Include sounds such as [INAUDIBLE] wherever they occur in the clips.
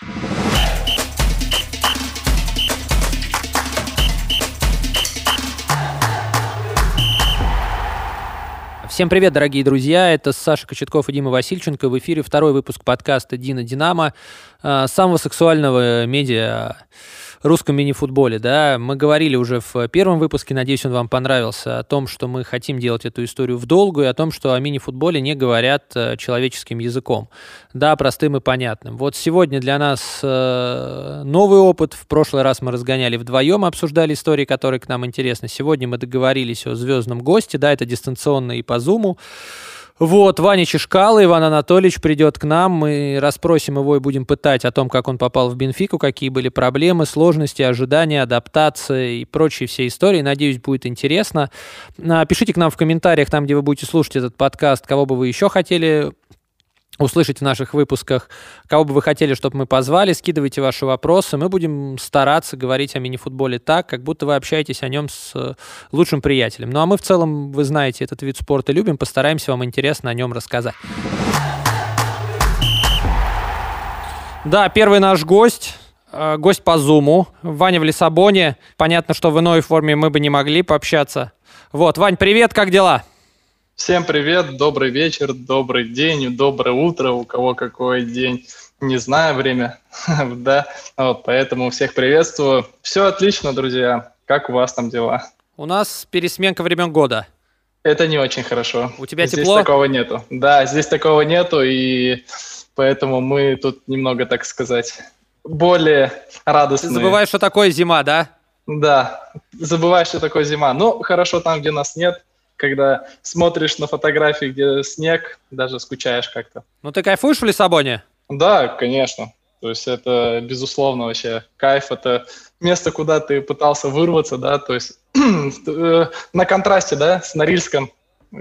Всем привет, дорогие друзья! Это Саша Кочетков и Дима Васильченко. В эфире второй выпуск подкаста «Дина Динамо», а, самого сексуального медиа русском мини-футболе, да, мы говорили уже в первом выпуске, надеюсь, он вам понравился, о том, что мы хотим делать эту историю в долгую, о том, что о мини-футболе не говорят э, человеческим языком, да, простым и понятным. Вот сегодня для нас э, новый опыт, в прошлый раз мы разгоняли вдвоем, обсуждали истории, которые к нам интересны, сегодня мы договорились о звездном госте, да, это дистанционно и по зуму, вот, Ваня Чешкало, Иван Анатольевич придет к нам, мы расспросим его и будем пытать о том, как он попал в Бенфику, какие были проблемы, сложности, ожидания, адаптация и прочие все истории. Надеюсь, будет интересно. А, пишите к нам в комментариях, там, где вы будете слушать этот подкаст, кого бы вы еще хотели услышать в наших выпусках, кого бы вы хотели, чтобы мы позвали, скидывайте ваши вопросы. Мы будем стараться говорить о мини-футболе так, как будто вы общаетесь о нем с э, лучшим приятелем. Ну а мы в целом, вы знаете, этот вид спорта любим, постараемся вам интересно о нем рассказать. Да, первый наш гость, э, гость по Зуму, Ваня в Лиссабоне. Понятно, что в иной форме мы бы не могли пообщаться. Вот, Вань, привет, как дела? Всем привет, добрый вечер, добрый день, доброе утро, у кого какой день, не знаю время, [LAUGHS] да, вот, поэтому всех приветствую. Все отлично, друзья, как у вас там дела? У нас пересменка времен года. Это не очень хорошо. У тебя здесь тепло? Здесь такого нету. Да, здесь такого нету, и поэтому мы тут немного, так сказать, более радостные. Ты забываешь, что такое зима, да? Да, забываешь, что такое зима. Ну, хорошо там, где нас нет, когда смотришь на фотографии, где снег, даже скучаешь как-то. Ну ты кайфуешь в Лиссабоне? Да, конечно. То есть это, безусловно, вообще кайф. Это место, куда ты пытался вырваться, да, то есть [CLEARS THROAT] э, на контрасте, да, с Норильском.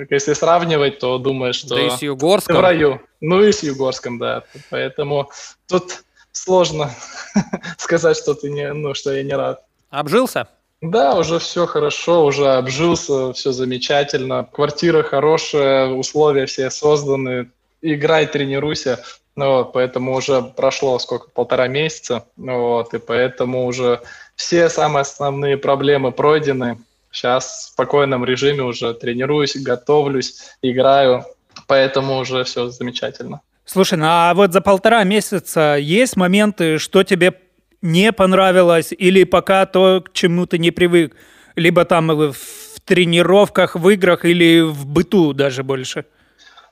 Если сравнивать, то думаешь, что да и с Югорском. ты в раю. Ну и с Югорском, да. Поэтому тут сложно [LAUGHS] сказать, что ты не, ну, что я не рад. Обжился? Да, уже все хорошо, уже обжился, все замечательно. Квартира хорошая, условия все созданы. Играй, тренируйся. Ну, вот, поэтому уже прошло сколько, полтора месяца. Ну, вот, и поэтому уже все самые основные проблемы пройдены. Сейчас в спокойном режиме уже тренируюсь, готовлюсь, играю. Поэтому уже все замечательно. Слушай, ну а вот за полтора месяца есть моменты, что тебе не понравилось, или пока то, к чему ты не привык, либо там в тренировках, в играх или в быту даже больше?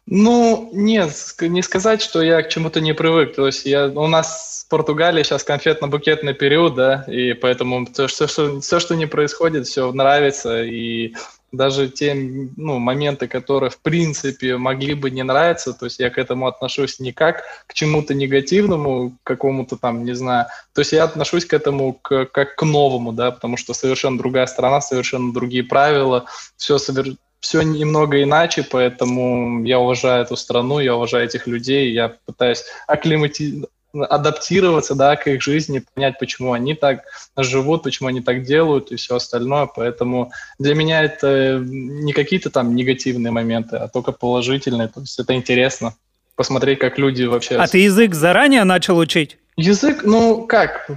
Ну, нет, не сказать, что я к чему-то не привык. То есть я, у нас в Португалии сейчас конфетно-букетный период, да, и поэтому все, что, все, что не происходит, все нравится, и даже те ну, моменты, которые в принципе могли бы не нравиться, то есть я к этому отношусь не как к чему-то негативному, какому-то там, не знаю, то есть я отношусь к этому к, как к новому, да, потому что совершенно другая страна, совершенно другие правила, все, совер... все немного иначе, поэтому я уважаю эту страну, я уважаю этих людей, я пытаюсь акклимати адаптироваться, да, к их жизни, понять, почему они так живут, почему они так делают и все остальное. Поэтому для меня это не какие-то там негативные моменты, а только положительные. То есть это интересно посмотреть, как люди вообще... А ты язык заранее начал учить? Язык, ну как,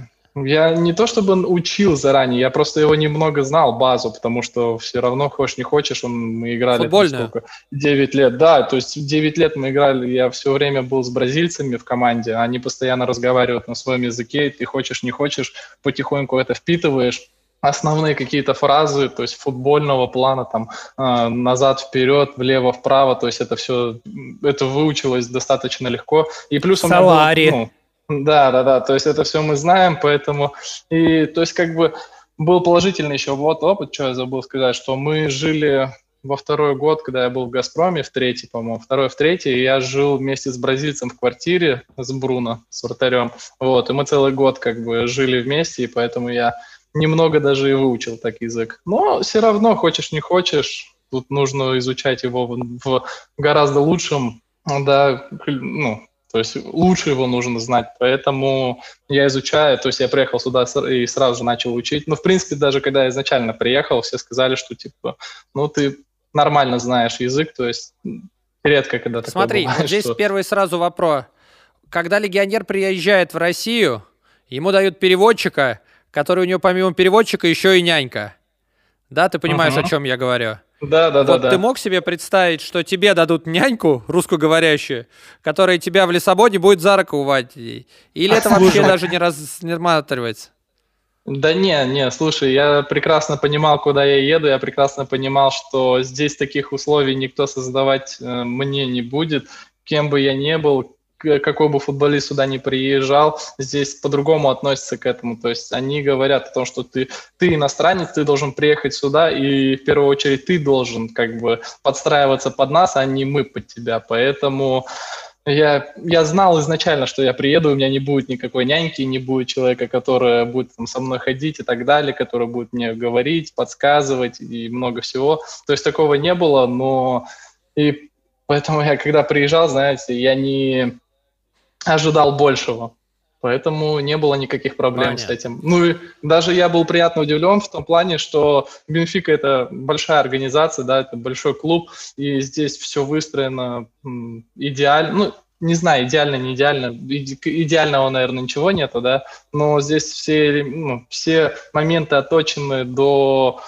я не то чтобы учил заранее, я просто его немного знал, базу, потому что все равно, хочешь не хочешь, он, мы играли сколько, 9 лет. Да, то есть 9 лет мы играли, я все время был с бразильцами в команде, они постоянно разговаривают на своем языке, и ты хочешь не хочешь, потихоньку это впитываешь основные какие-то фразы, то есть футбольного плана, там, э, назад, вперед, влево, вправо, то есть это все, это выучилось достаточно легко. И плюс он... Салари. Был, ну, да, да, да, то есть это все мы знаем, поэтому, и, то есть как бы был положительный еще вот опыт, что я забыл сказать, что мы жили во второй год, когда я был в «Газпроме», в третий, по-моему, второй в третий, и я жил вместе с бразильцем в квартире с Бруно, с вратарем, вот, и мы целый год как бы жили вместе, и поэтому я немного даже и выучил так язык. Но все равно, хочешь не хочешь, тут нужно изучать его в, в гораздо лучшем, да, ну, то есть лучше его нужно знать. Поэтому я изучаю, то есть я приехал сюда и сразу же начал учить. Но, ну, в принципе, даже когда я изначально приехал, все сказали, что, типа, ну, ты нормально знаешь язык, то есть редко когда Смотри, бывает, здесь что... первый сразу вопрос. когда легионер приезжает в Россию, ему дают переводчика, который у него помимо переводчика еще и нянька. Да, ты понимаешь, uh-huh. о чем я говорю? Да, да, вот да. Вот ты мог себе представить, что тебе дадут няньку русскоговорящую, которая тебя в Лиссабоне будет за руку уводить? Или это вообще даже не рассматривается? Да не, не, слушай, я прекрасно понимал, куда я еду, я прекрасно понимал, что здесь таких условий никто создавать э, мне не будет, кем бы я ни был, какой бы футболист сюда не приезжал, здесь по-другому относятся к этому. То есть они говорят о том, что ты, ты иностранец, ты должен приехать сюда, и в первую очередь ты должен как бы подстраиваться под нас, а не мы под тебя. Поэтому я, я знал изначально, что я приеду, у меня не будет никакой няньки, не будет человека, который будет там, со мной ходить и так далее, который будет мне говорить, подсказывать и много всего. То есть такого не было, но и поэтому я когда приезжал, знаете, я не ожидал большего. Поэтому не было никаких проблем Понятно. с этим. Ну и даже я был приятно удивлен в том плане, что Бенфика это большая организация, да, это большой клуб, и здесь все выстроено идеально. Ну, не знаю, идеально, не идеально. Идеального, наверное, ничего нету, да, но здесь все, ну, все моменты оточены до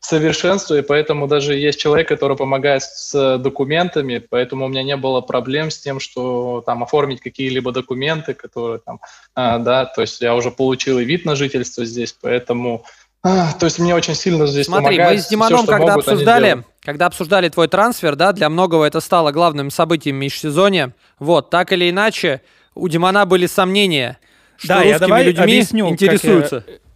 совершенству, и поэтому даже есть человек, который помогает с документами, поэтому у меня не было проблем с тем, что там оформить какие-либо документы, которые там, а, да, то есть я уже получил и вид на жительство здесь, поэтому а, то есть мне очень сильно здесь Смотри, помогает. мы с Диманом, все, когда могут, обсуждали, когда обсуждали твой трансфер, да, для многого это стало главным событием межсезонья. Вот, так или иначе, у Димана были сомнения, что да, русскими я давай людьми объясню, интересуются. Как я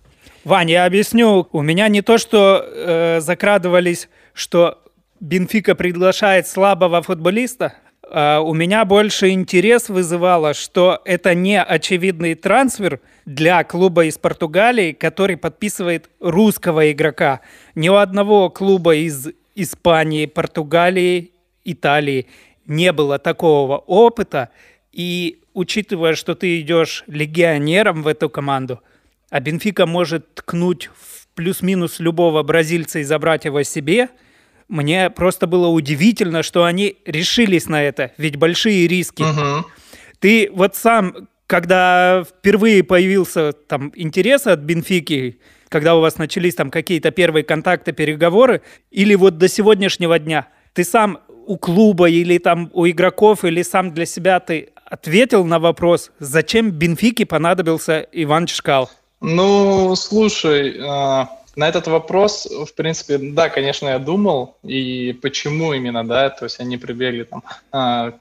Вань, я объясню. У меня не то, что э, закрадывались, что Бенфика приглашает слабого футболиста, а у меня больше интерес вызывало, что это не очевидный трансфер для клуба из Португалии, который подписывает русского игрока. Ни у одного клуба из Испании, Португалии, Италии не было такого опыта. И учитывая, что ты идешь легионером в эту команду – а Бенфика может ткнуть в плюс-минус любого бразильца и забрать его себе, мне просто было удивительно, что они решились на это, ведь большие риски. Угу. Ты вот сам, когда впервые появился там интерес от Бенфики, когда у вас начались там какие-то первые контакты, переговоры, или вот до сегодняшнего дня, ты сам у клуба или там у игроков, или сам для себя ты ответил на вопрос, зачем Бенфике понадобился Иван Чкал? Ну, слушай, а, на этот вопрос, в принципе, да, конечно, я думал, и почему именно, да, то есть они прибегли там а,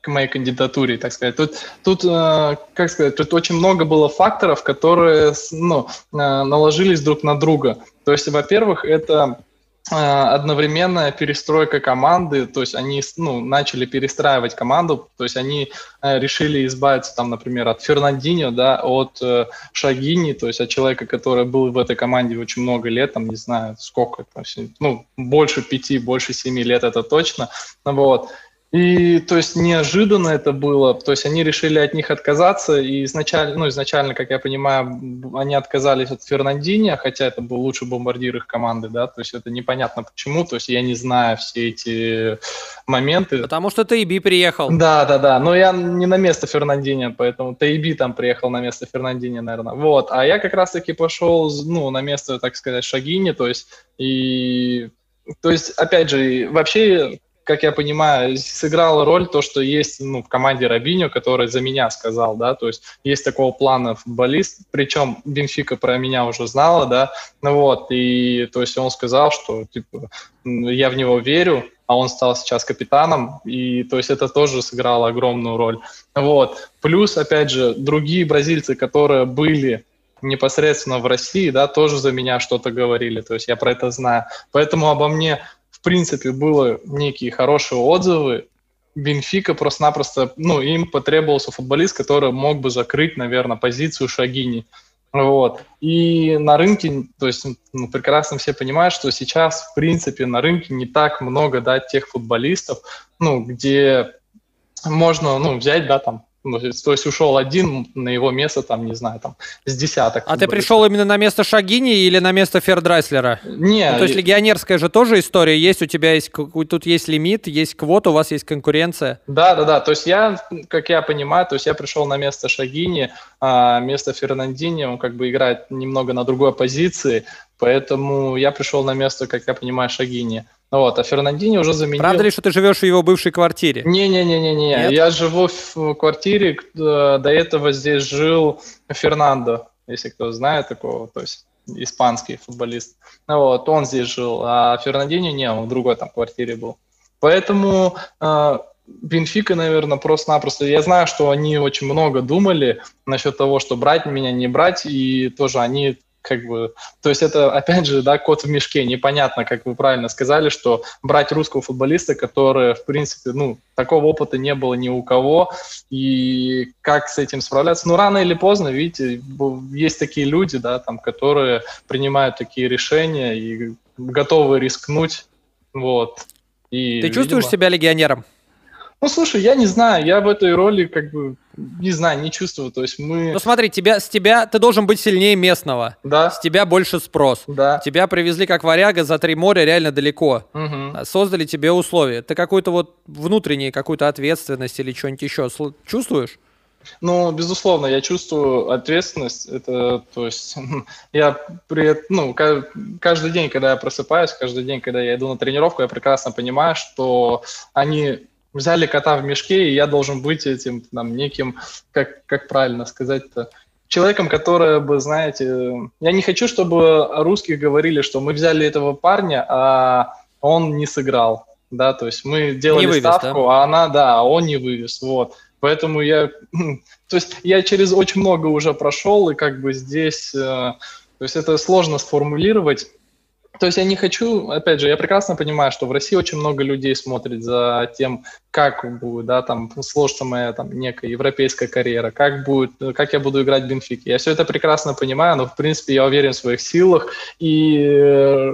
к моей кандидатуре, так сказать. Тут, тут, а, как сказать, тут очень много было факторов, которые, ну, наложились друг на друга. То есть, во-первых, это одновременная перестройка команды, то есть они ну, начали перестраивать команду, то есть они э, решили избавиться, там, например, от Фернандинho, да, от э, Шагини, то есть от человека, который был в этой команде очень много лет, там, не знаю, сколько, ну, больше пяти, больше семи лет, это точно, вот, и, то есть, неожиданно это было, то есть, они решили от них отказаться, и изначально, ну, изначально, как я понимаю, они отказались от Фернандини, хотя это был лучший бомбардир их команды, да, то есть, это непонятно почему, то есть, я не знаю все эти моменты. Потому что Тайби приехал. Да, да, да, но я не на место Фернандини, поэтому Тайби там приехал на место Фернандини, наверное, вот, а я как раз-таки пошел, ну, на место, так сказать, Шагини, то есть, и то есть, опять же, вообще как я понимаю, сыграла роль то, что есть ну, в команде Робиньо, который за меня сказал, да, то есть есть такого плана футболист, причем Бенфика про меня уже знала, да, ну вот, и то есть он сказал, что типа я в него верю, а он стал сейчас капитаном, и то есть это тоже сыграло огромную роль. Вот. Плюс, опять же, другие бразильцы, которые были непосредственно в России, да, тоже за меня что-то говорили, то есть я про это знаю. Поэтому обо мне в принципе, было некие хорошие отзывы. Бенфика просто-напросто, ну, им потребовался футболист, который мог бы закрыть, наверное, позицию Шагини. Вот. И на рынке, то есть ну, прекрасно все понимают, что сейчас, в принципе, на рынке не так много, да, тех футболистов, ну, где можно, ну, взять, да, там, Ну, то есть ушел один, на его место, там, не знаю, там, с десяток. А ты пришел именно на место Шагини или на место Фердрайслера? Не. Ну, то есть легионерская же тоже история есть, у тебя есть, тут есть лимит, есть квота, у вас есть конкуренция. Да, да, да. То есть я, как я понимаю, то есть я пришел на место Шагини, а место Фернандини, он как бы играет немного на другой позиции, поэтому я пришел на место, как я понимаю, Шагини. Вот, а Фернандини уже заменил... Правда ли, что ты живешь в его бывшей квартире? Не-не-не-не, я живу в квартире, э, до этого здесь жил Фернандо, если кто знает такого, то есть испанский футболист. Ну вот, он здесь жил, а Фернандини не, он в другой там квартире был. Поэтому э, Бенфика, наверное, просто-напросто. Я знаю, что они очень много думали насчет того, что брать меня, не брать, и тоже они как бы, то есть это, опять же, да, кот в мешке, непонятно, как вы правильно сказали, что брать русского футболиста, который, в принципе, ну, такого опыта не было ни у кого, и как с этим справляться, ну, рано или поздно, видите, есть такие люди, да, там, которые принимают такие решения и готовы рискнуть, вот. И, Ты чувствуешь видимо... себя легионером? Ну, слушай, я не знаю, я в этой роли как бы, не знаю, не чувствую, то есть мы... Ну, смотри, тебя, с тебя, ты должен быть сильнее местного. Да. С тебя больше спрос. Да. Тебя привезли как варяга за три моря реально далеко. Угу. Создали тебе условия. Ты какую-то вот внутреннюю какую-то ответственность или что-нибудь еще чувствуешь? Ну, безусловно, я чувствую ответственность. Это, то есть, [LAUGHS] я при, ну, каждый день, когда я просыпаюсь, каждый день, когда я иду на тренировку, я прекрасно понимаю, что они взяли кота в мешке, и я должен быть этим там неким, как, как правильно сказать-то, человеком, который бы, знаете, я не хочу, чтобы русские говорили, что мы взяли этого парня, а он не сыграл, да, то есть мы делали вывез, ставку, да? а она, да, а он не вывез, вот. Поэтому я, [CLEARS THROAT] то есть я через очень много уже прошел, и как бы здесь, э, то есть это сложно сформулировать, то есть я не хочу, опять же, я прекрасно понимаю, что в России очень много людей смотрит за тем, как будет, да, там сложится моя там некая европейская карьера, как будет, как я буду играть в Бенфике. Я все это прекрасно понимаю, но в принципе я уверен в своих силах и,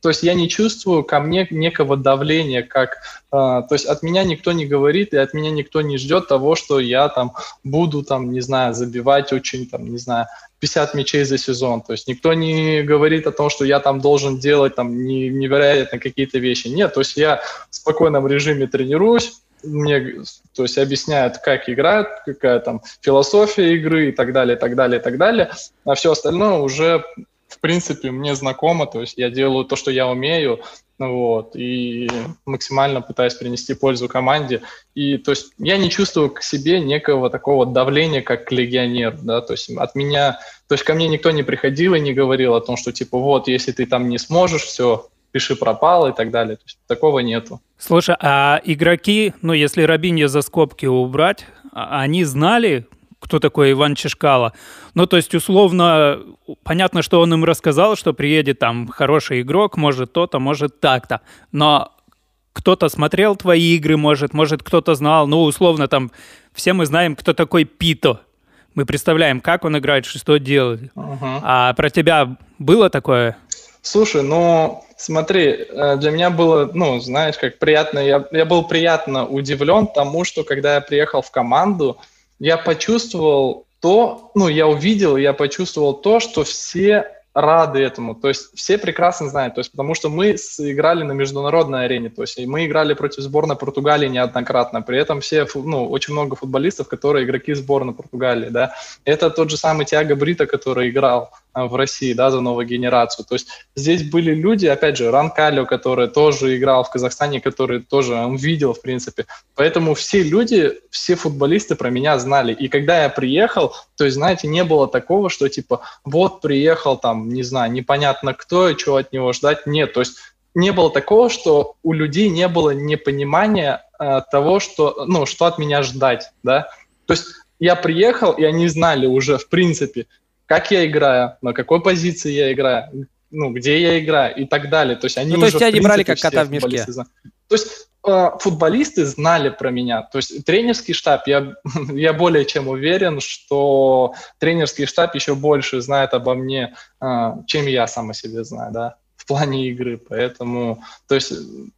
то есть я не чувствую ко мне некого давления, как, то есть от меня никто не говорит и от меня никто не ждет того, что я там буду там, не знаю, забивать очень там, не знаю, 50 мячей за сезон. То есть никто не говорит о том, что я там должен делать там невероятно какие-то вещи. Нет, то есть я в спокойном режиме тренируюсь, мне то есть объясняют, как играют, какая там философия игры и так далее, и так далее, и так далее. А все остальное уже, в принципе, мне знакомо, то есть я делаю то, что я умею, вот, и максимально пытаюсь принести пользу команде. И, то есть, я не чувствую к себе некого такого давления, как к легионеру, да, то есть, от меня, то есть, ко мне никто не приходил и не говорил о том, что, типа, вот, если ты там не сможешь, все, пиши пропал и так далее. То есть, такого нету. Слушай, а игроки, ну, если Робинья за скобки убрать, а, они знали, кто такой Иван Чешкало. Ну, то есть, условно, понятно, что он им рассказал, что приедет там хороший игрок, может то-то, может так-то. Но кто-то смотрел твои игры, может, может кто-то знал. Ну, условно, там, все мы знаем, кто такой Пито. Мы представляем, как он играет, что делает. Uh-huh. А про тебя было такое? Слушай, ну, смотри, э, для меня было, ну, знаешь, как приятно, я, я был приятно удивлен тому, что когда я приехал в команду, я почувствовал то, ну, я увидел, я почувствовал то, что все рады этому. То есть все прекрасно знают, то есть потому что мы играли на международной арене, то есть мы играли против сборной Португалии неоднократно, при этом все, ну, очень много футболистов, которые игроки сборной Португалии, да. Это тот же самый Тиаго Брита, который играл в России, да, за новую генерацию. То есть здесь были люди, опять же, Ранкалио, который тоже играл в Казахстане, который тоже он видел, в принципе. Поэтому все люди, все футболисты про меня знали. И когда я приехал, то есть, знаете, не было такого, что типа, вот приехал там не знаю, непонятно кто и чего от него ждать. Нет, то есть не было такого, что у людей не было непонимания э, того, что, ну, что от меня ждать, да. То есть я приехал, и они знали уже, в принципе, как я играю, на какой позиции я играю, ну, где я играю и так далее. То есть они ну, то есть тебя не брали как кота в мешке? То есть э, футболисты знали про меня. То есть тренерский штаб, я, [LAUGHS] я более чем уверен, что тренерский штаб еще больше знает обо мне, э, чем я сам о себе знаю, да, в плане игры. Поэтому, то есть,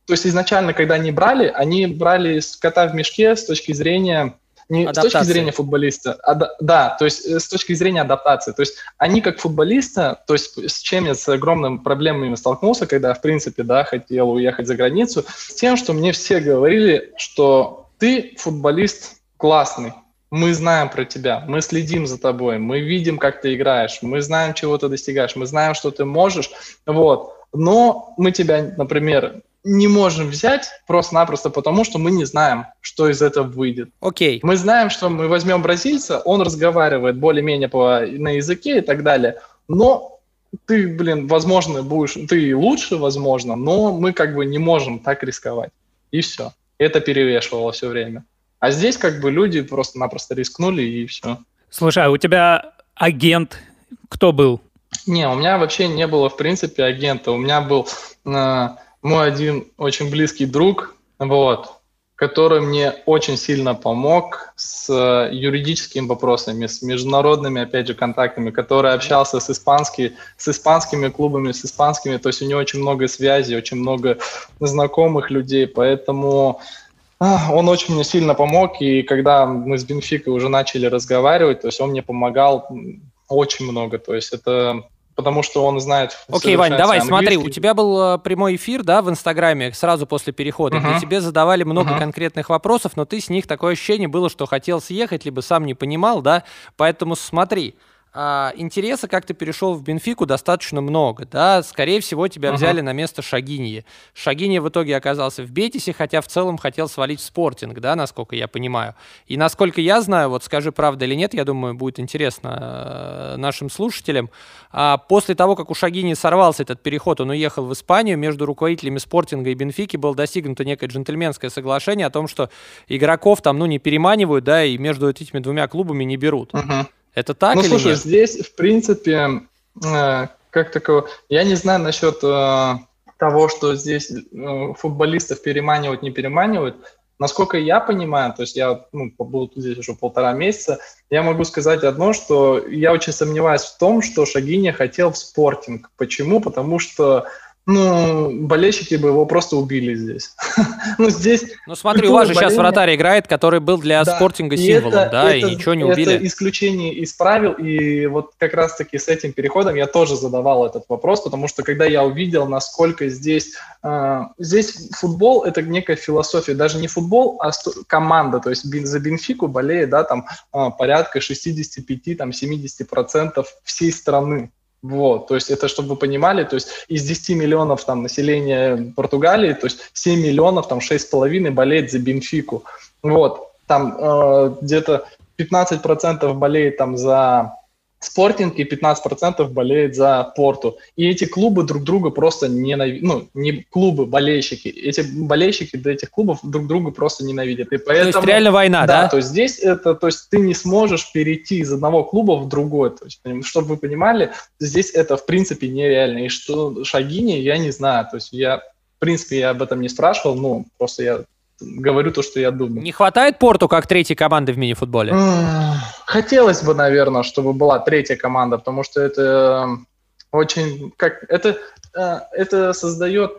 то есть изначально, когда они брали, они брали кота в мешке с точки зрения не адаптация. с точки зрения футболиста, а, да, то есть э, с точки зрения адаптации. То есть они как футболисты, то есть с чем я с огромными проблемами столкнулся, когда, в принципе, да, хотел уехать за границу, с тем, что мне все говорили, что ты футболист классный, мы знаем про тебя, мы следим за тобой, мы видим, как ты играешь, мы знаем, чего ты достигаешь, мы знаем, что ты можешь, вот. Но мы тебя, например, не можем взять просто-напросто потому, что мы не знаем, что из этого выйдет. Окей. Okay. Мы знаем, что мы возьмем бразильца, он разговаривает более-менее по, на языке и так далее, но ты, блин, возможно, будешь, ты лучше, возможно, но мы как бы не можем так рисковать. И все. Это перевешивало все время. А здесь как бы люди просто-напросто рискнули и все. Слушай, а у тебя агент кто был? Не, у меня вообще не было, в принципе, агента. У меня был э, мой один очень близкий друг, вот, который мне очень сильно помог с э, юридическими вопросами, с международными, опять же, контактами, который общался с, испански, с испанскими клубами, с испанскими, то есть у него очень много связей, очень много знакомых людей, поэтому он очень мне сильно помог, и когда мы с Бенфикой уже начали разговаривать, то есть он мне помогал очень много, то есть это потому что он знает... Окей, Вань, давай, английский. смотри, у тебя был э, прямой эфир, да, в Инстаграме сразу после перехода, uh-huh. где тебе задавали много uh-huh. конкретных вопросов, но ты с них такое ощущение было, что хотел съехать, либо сам не понимал, да, поэтому смотри, интереса, как ты перешел в Бенфику, достаточно много, да, скорее всего, тебя uh-huh. взяли на место Шагиньи. Шагиньи в итоге оказался в Бетисе, хотя в целом хотел свалить в Спортинг, да, насколько я понимаю. И насколько я знаю, вот скажи, правда или нет, я думаю, будет интересно э, нашим слушателям, а после того, как у Шагини сорвался этот переход, он уехал в Испанию, между руководителями Спортинга и Бенфики было достигнуто некое джентльменское соглашение о том, что игроков там, ну, не переманивают, да, и между этими двумя клубами не берут. Uh-huh. Это так ну, или слушай, нет? здесь, в принципе, э, как такого... Я не знаю насчет э, того, что здесь э, футболистов переманивают, не переманивают. Насколько я понимаю, то есть я ну, побыл здесь уже полтора месяца, я могу сказать одно, что я очень сомневаюсь в том, что Шагиня хотел в спортинг. Почему? Потому что ну, болельщики бы его просто убили здесь. [LAUGHS] ну, здесь... Ну, смотри, у вас же сейчас вратарь играет, который был для да, спортинга символом, это, да, это, и ничего не убили. Это исключение из правил, и вот как раз-таки с этим переходом я тоже задавал этот вопрос, потому что когда я увидел, насколько здесь... Э, здесь футбол — это некая философия, даже не футбол, а команда, то есть за Бенфику болеет, да, там э, порядка 65-70% всей страны. Вот, то есть это, чтобы вы понимали, то есть из 10 миллионов там населения Португалии, то есть 7 миллионов, там 6,5 болеет за Бенфику. Вот, там э, где-то 15% болеет там за Спортинг и 15% болеет за Порту. И эти клубы друг друга просто ненавидят. Ну, не клубы, болельщики. Эти болельщики до этих клубов друг друга просто ненавидят. И поэтому, то есть реально война, да? Да, то есть здесь это, то есть ты не сможешь перейти из одного клуба в другой. То есть, чтобы вы понимали, здесь это в принципе нереально. И что Шагини, я не знаю. То есть я, в принципе, я об этом не спрашивал, ну, просто я говорю то, что я думаю. Не хватает Порту как третьей команды в мини-футболе? Хотелось бы, наверное, чтобы была третья команда, потому что это очень... как Это, э, это создает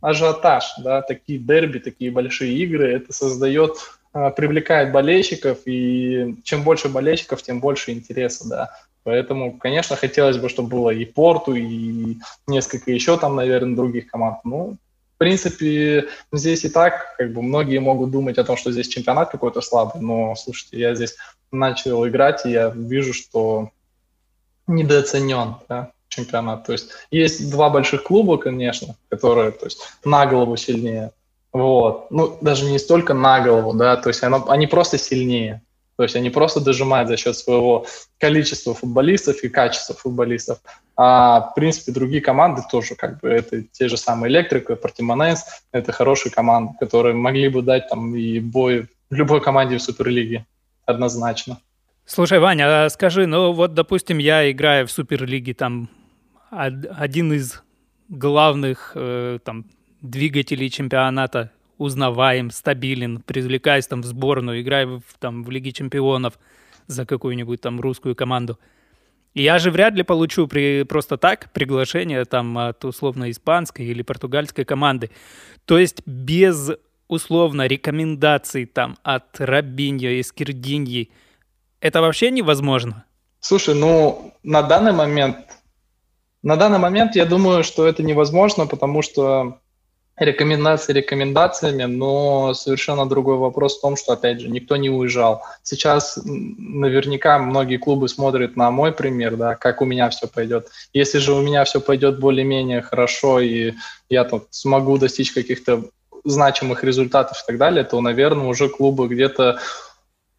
ажиотаж, да, такие дерби, такие большие игры, это создает, э, привлекает болельщиков, и чем больше болельщиков, тем больше интереса, да. Поэтому, конечно, хотелось бы, чтобы было и Порту, и несколько еще там, наверное, других команд. Ну, принципе, здесь и так, как бы, многие могут думать о том, что здесь чемпионат какой-то слабый, но, слушайте, я здесь начал играть, и я вижу, что недооценен, да, чемпионат. То есть есть два больших клуба, конечно, которые, то есть, на голову сильнее. Вот. Ну, даже не столько на голову, да, то есть оно, они просто сильнее. То есть они просто дожимают за счет своего количества футболистов и качества футболистов. А, в принципе, другие команды тоже, как бы, это те же самые Электрика, Портимоненс, это хорошие команды, которые могли бы дать там и бой любой команде в Суперлиге, однозначно. Слушай, Ваня, а скажи, ну вот, допустим, я играю в Суперлиге, там один из главных э, там двигателей чемпионата узнаваем, стабилен, привлекаюсь там в сборную, играю в, там, в Лиге чемпионов за какую-нибудь там русскую команду. Я же вряд ли получу при, просто так приглашение там от условно испанской или португальской команды. То есть без условно рекомендаций там от Рабиньо и Скирдиньи, это вообще невозможно? Слушай, ну, на данный момент, на данный момент я думаю, что это невозможно, потому что рекомендации рекомендациями, но совершенно другой вопрос в том, что, опять же, никто не уезжал. Сейчас наверняка многие клубы смотрят на мой пример, да, как у меня все пойдет. Если же у меня все пойдет более-менее хорошо, и я там смогу достичь каких-то значимых результатов и так далее, то, наверное, уже клубы где-то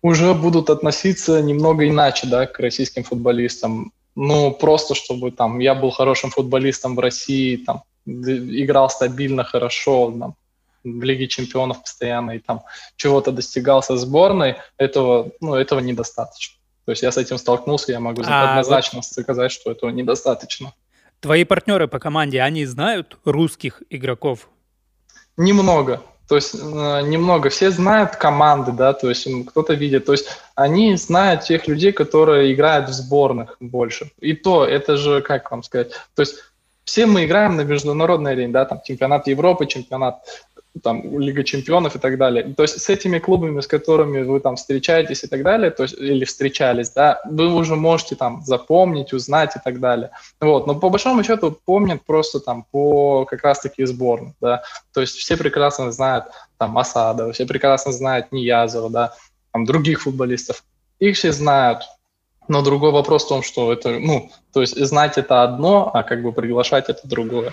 уже будут относиться немного иначе, да, к российским футболистам. Ну, просто чтобы там я был хорошим футболистом в России, там, играл стабильно, хорошо, там, в Лиге чемпионов постоянно и там чего-то достигал со сборной, этого, ну, этого недостаточно. То есть я с этим столкнулся, я могу а, однозначно вот... сказать, что этого недостаточно. Твои партнеры по команде, они знают русских игроков? Немного. То есть э, немного. Все знают команды, да, то есть кто-то видит. То есть они знают тех людей, которые играют в сборных больше. И то, это же, как вам сказать, то есть все мы играем на международной арене, да, там чемпионат Европы, чемпионат там Лига чемпионов и так далее. То есть с этими клубами, с которыми вы там встречаетесь и так далее, то есть или встречались, да, вы уже можете там запомнить, узнать и так далее. Вот, но по большому счету помнят просто там по как раз-таки сборным, да. То есть все прекрасно знают там Асада, все прекрасно знают Ниязова, да, там других футболистов. Их все знают, но другой вопрос в том, что это, ну, то есть знать это одно, а как бы приглашать это другое.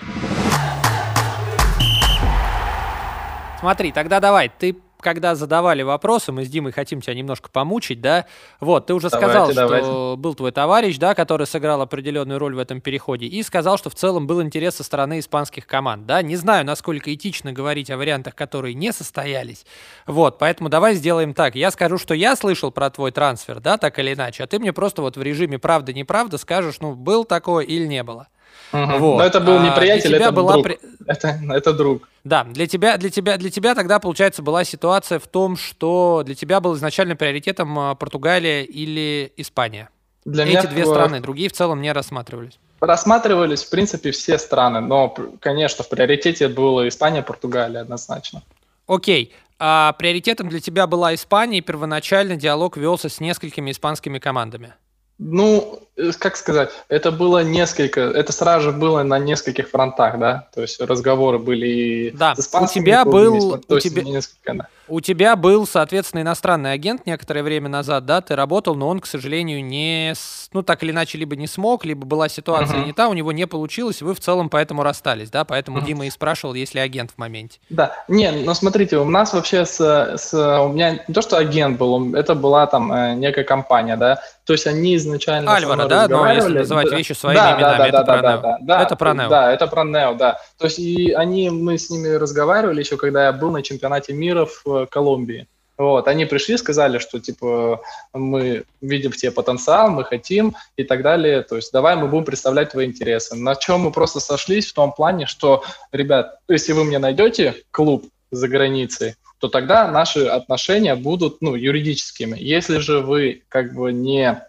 Смотри, тогда давай, ты когда задавали вопросы, мы с Димой хотим тебя немножко помучить, да, вот, ты уже давайте, сказал, давайте. что был твой товарищ, да, который сыграл определенную роль в этом переходе, и сказал, что в целом был интерес со стороны испанских команд, да, не знаю, насколько этично говорить о вариантах, которые не состоялись, вот, поэтому давай сделаем так, я скажу, что я слышал про твой трансфер, да, так или иначе, а ты мне просто вот в режиме правда-неправда скажешь, ну, был такое или не было. Угу. Вот. Но это был не приятель, а это была друг. При... Это, это друг. Да, для тебя, для, тебя, для тебя тогда, получается, была ситуация в том, что для тебя был изначально приоритетом а, Португалия или Испания. Для Эти меня две в... страны, другие в целом не рассматривались. Рассматривались, в принципе, все страны, но, конечно, в приоритете было Испания, Португалия однозначно. Окей. А приоритетом для тебя была Испания, и первоначально диалог велся с несколькими испанскими командами. Ну, как сказать, это было несколько, это сразу же было на нескольких фронтах, да, то есть разговоры были и да. с у тебя был, у тебя, несколько, да. у тебя был, соответственно, иностранный агент некоторое время назад, да, ты работал, но он, к сожалению, не, ну, так или иначе, либо не смог, либо была ситуация uh-huh. не та, у него не получилось, вы в целом поэтому расстались, да, поэтому uh-huh. Дима и спрашивал, есть ли агент в моменте. Да, не, ну, смотрите, у нас вообще с, с у меня не то, что агент был, это была там э, некая компания, да, то есть они изначально... Альвара, да? Но если называть вещи своими да, именами, да, это, да, про да, Нео. Да, да, это про Нео. Да, это про Нео, да. То есть и они, мы с ними разговаривали еще, когда я был на чемпионате мира в э, Колумбии. Вот, они пришли, сказали, что, типа, мы видим в тебе потенциал, мы хотим и так далее. То есть давай мы будем представлять твои интересы. На чем мы просто сошлись в том плане, что, ребят, если вы мне найдете клуб за границей, то тогда наши отношения будут ну, юридическими. Если же вы как бы не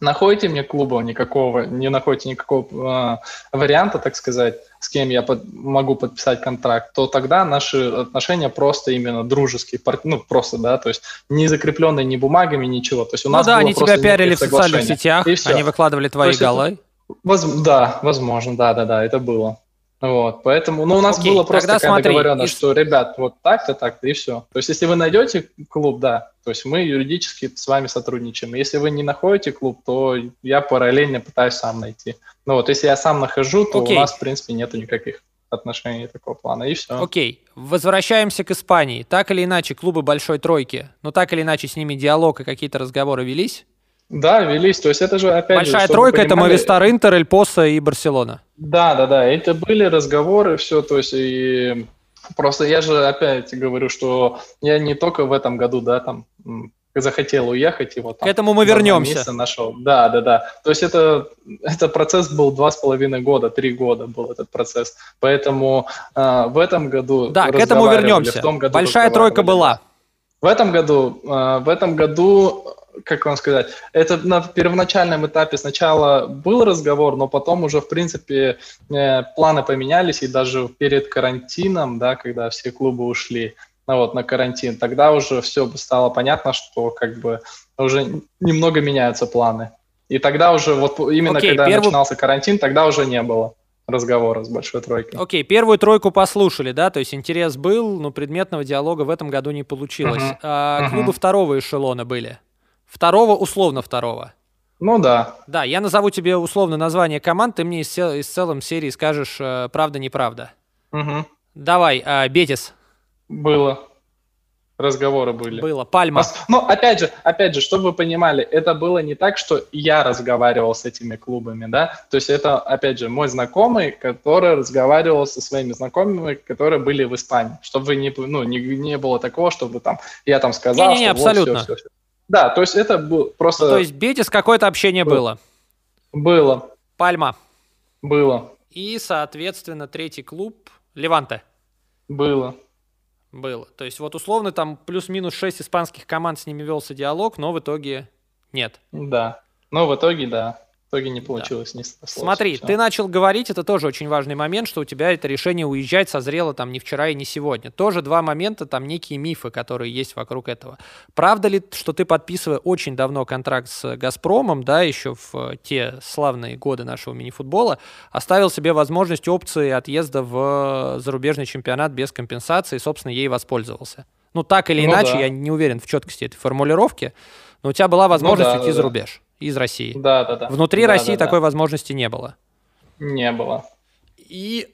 находите мне клуба никакого, не находите никакого э, варианта, так сказать, с кем я под, могу подписать контракт, то тогда наши отношения просто именно дружеские, ну просто, да, то есть не закрепленные ни бумагами, ничего. То есть у ну нас да, они тебя пиарили в социальных сетях, они выкладывали твои голы. Это, воз, да, возможно, да, да, да, это было. Вот, поэтому, ну, у нас Окей, было просто такая смотри, договоренность, и... что, ребят, вот так-то, так-то, и все. То есть, если вы найдете клуб, да, то есть мы юридически с вами сотрудничаем. Если вы не находите клуб, то я параллельно пытаюсь сам найти. Ну вот, если я сам нахожу, то Окей. у нас, в принципе, нету никаких отношений такого плана, и все. Окей, возвращаемся к Испании. Так или иначе, клубы Большой Тройки, но так или иначе с ними диалог и какие-то разговоры велись? Да, велись. То есть это же опять Большая же, тройка это Мовистар, Интер, Эль Поса и Барселона. Да, да, да. Это были разговоры, все, то есть и просто я же опять говорю, что я не только в этом году, да, там захотел уехать и вот там, К этому мы вернемся. Нашел. Да, да, да. То есть это, это процесс был два с половиной года, три года был этот процесс. Поэтому э, в этом году Да, к этому вернемся. В том году Большая тройка была. В этом году, э, в этом году как вам сказать, это на первоначальном этапе сначала был разговор, но потом уже, в принципе, э, планы поменялись, и даже перед карантином, да, когда все клубы ушли, ну, вот, на карантин, тогда уже все стало понятно, что как бы уже немного меняются планы. И тогда уже вот именно okay, когда первую... начинался карантин, тогда уже не было разговора с большой тройкой. Окей, okay, первую тройку послушали, да, то есть интерес был, но предметного диалога в этом году не получилось. Uh-huh. А uh-huh. клубы второго эшелона были? Второго, условно второго? Ну да. Да, я назову тебе условно название команд, ты мне из, из целом серии скажешь э, правда-неправда. Угу. Давай, э, Бетис. Было разговоры были. Было. Пальма. Но опять же, опять же, чтобы вы понимали, это было не так, что я разговаривал с этими клубами, да. То есть это, опять же, мой знакомый, который разговаривал со своими знакомыми, которые были в Испании. Чтобы не, ну, не, не было такого, чтобы там я там сказал, не, не, не, что абсолютно. Вот, все, все, все. Да, то есть это было просто... Ну, то есть Бетис какое-то общение было? Было. Пальма? Было. И, соответственно, третий клуб Леванте? Было было. То есть вот условно там плюс-минус 6 испанских команд с ними велся диалог, но в итоге нет. Да, но в итоге да. В итоге не получилось. Да. Не Смотри, все. ты начал говорить, это тоже очень важный момент, что у тебя это решение уезжать созрело там не вчера и не сегодня. Тоже два момента, там некие мифы, которые есть вокруг этого. Правда ли, что ты, подписывая очень давно контракт с «Газпромом», да, еще в э, те славные годы нашего мини-футбола, оставил себе возможность опции отъезда в э, зарубежный чемпионат без компенсации и, собственно, ей воспользовался? Ну, так или ну, иначе, да. я не уверен в четкости этой формулировки, но у тебя была возможность ну, да, уйти да, за рубеж из России. Да, да, да. Внутри да, России да, такой да. возможности не было. Не было. И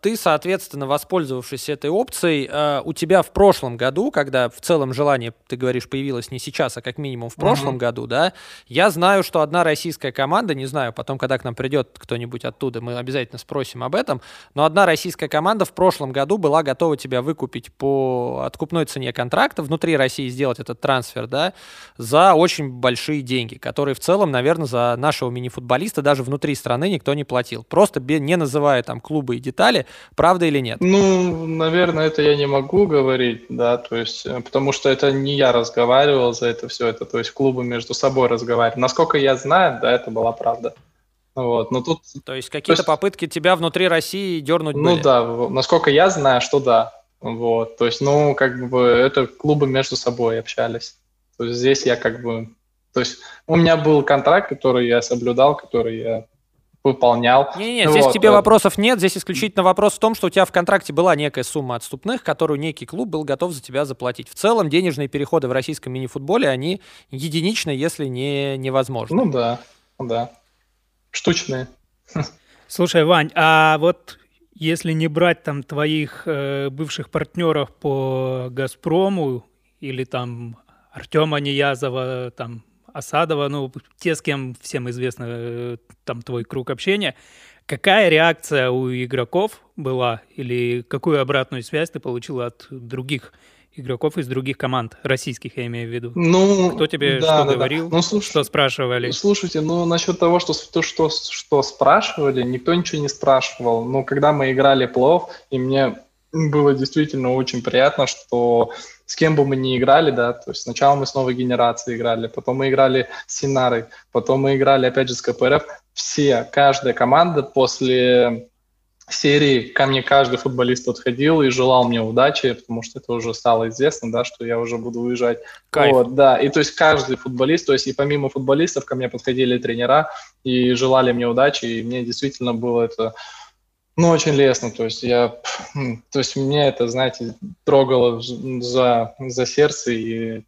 ты, соответственно, воспользовавшись этой опцией, а, у тебя в прошлом году, когда в целом желание, ты говоришь, появилось не сейчас, а как минимум в прошлом uh-huh. году, да, я знаю, что одна российская команда, не знаю, потом, когда к нам придет кто-нибудь оттуда, мы обязательно спросим об этом, но одна российская команда в прошлом году была готова тебя выкупить по откупной цене контракта, внутри России сделать этот трансфер, да, за очень большие деньги, которые в целом, наверное, за нашего мини-футболиста даже внутри страны никто не платил. Просто не называя там клубы и детали, правда или нет? Ну, наверное, это я не могу говорить, да, то есть, э, потому что это не я разговаривал за это все, это, то есть, клубы между собой разговаривали. Насколько я знаю, да, это была правда. Вот, но тут... То есть какие-то то есть, попытки тебя внутри России дернуть Ну были? да, насколько я знаю, что да. Вот, то есть, ну, как бы это клубы между собой общались. То есть здесь я как бы... То есть у меня был контракт, который я соблюдал, который я выполнял. Не-не, здесь вот. тебе э, вопросов нет, здесь исключительно вопрос в том, что у тебя в контракте была некая сумма отступных, которую некий клуб был готов за тебя заплатить. В целом денежные переходы в российском мини-футболе, они единичны, если не невозможны. Ну да, да. Штучные. Слушай, Вань, а вот если не брать там твоих э, бывших партнеров по «Газпрому» или там Артема Неязова, там Асадова, ну, те, с кем всем известно э, там твой круг общения, какая реакция у игроков была или какую обратную связь ты получил от других игроков из других команд, российских, я имею в виду. Ну, Кто тебе да, что да, говорил, да. Ну, слуш... что спрашивали? Слушайте, ну, насчет того, что, то, что, что спрашивали, никто ничего не спрашивал. Но когда мы играли плов, и мне было действительно очень приятно, что с кем бы мы ни играли, да, то есть сначала мы с новой генерацией играли, потом мы играли с Синарой, потом мы играли опять же с КПРФ, все, каждая команда после серии ко мне каждый футболист подходил и желал мне удачи, потому что это уже стало известно, да, что я уже буду уезжать. Кайф. Вот, да, и то есть каждый футболист, то есть и помимо футболистов ко мне подходили тренера и желали мне удачи, и мне действительно было это ну, очень лестно, то есть я, то есть мне это, знаете, трогало за, за сердце и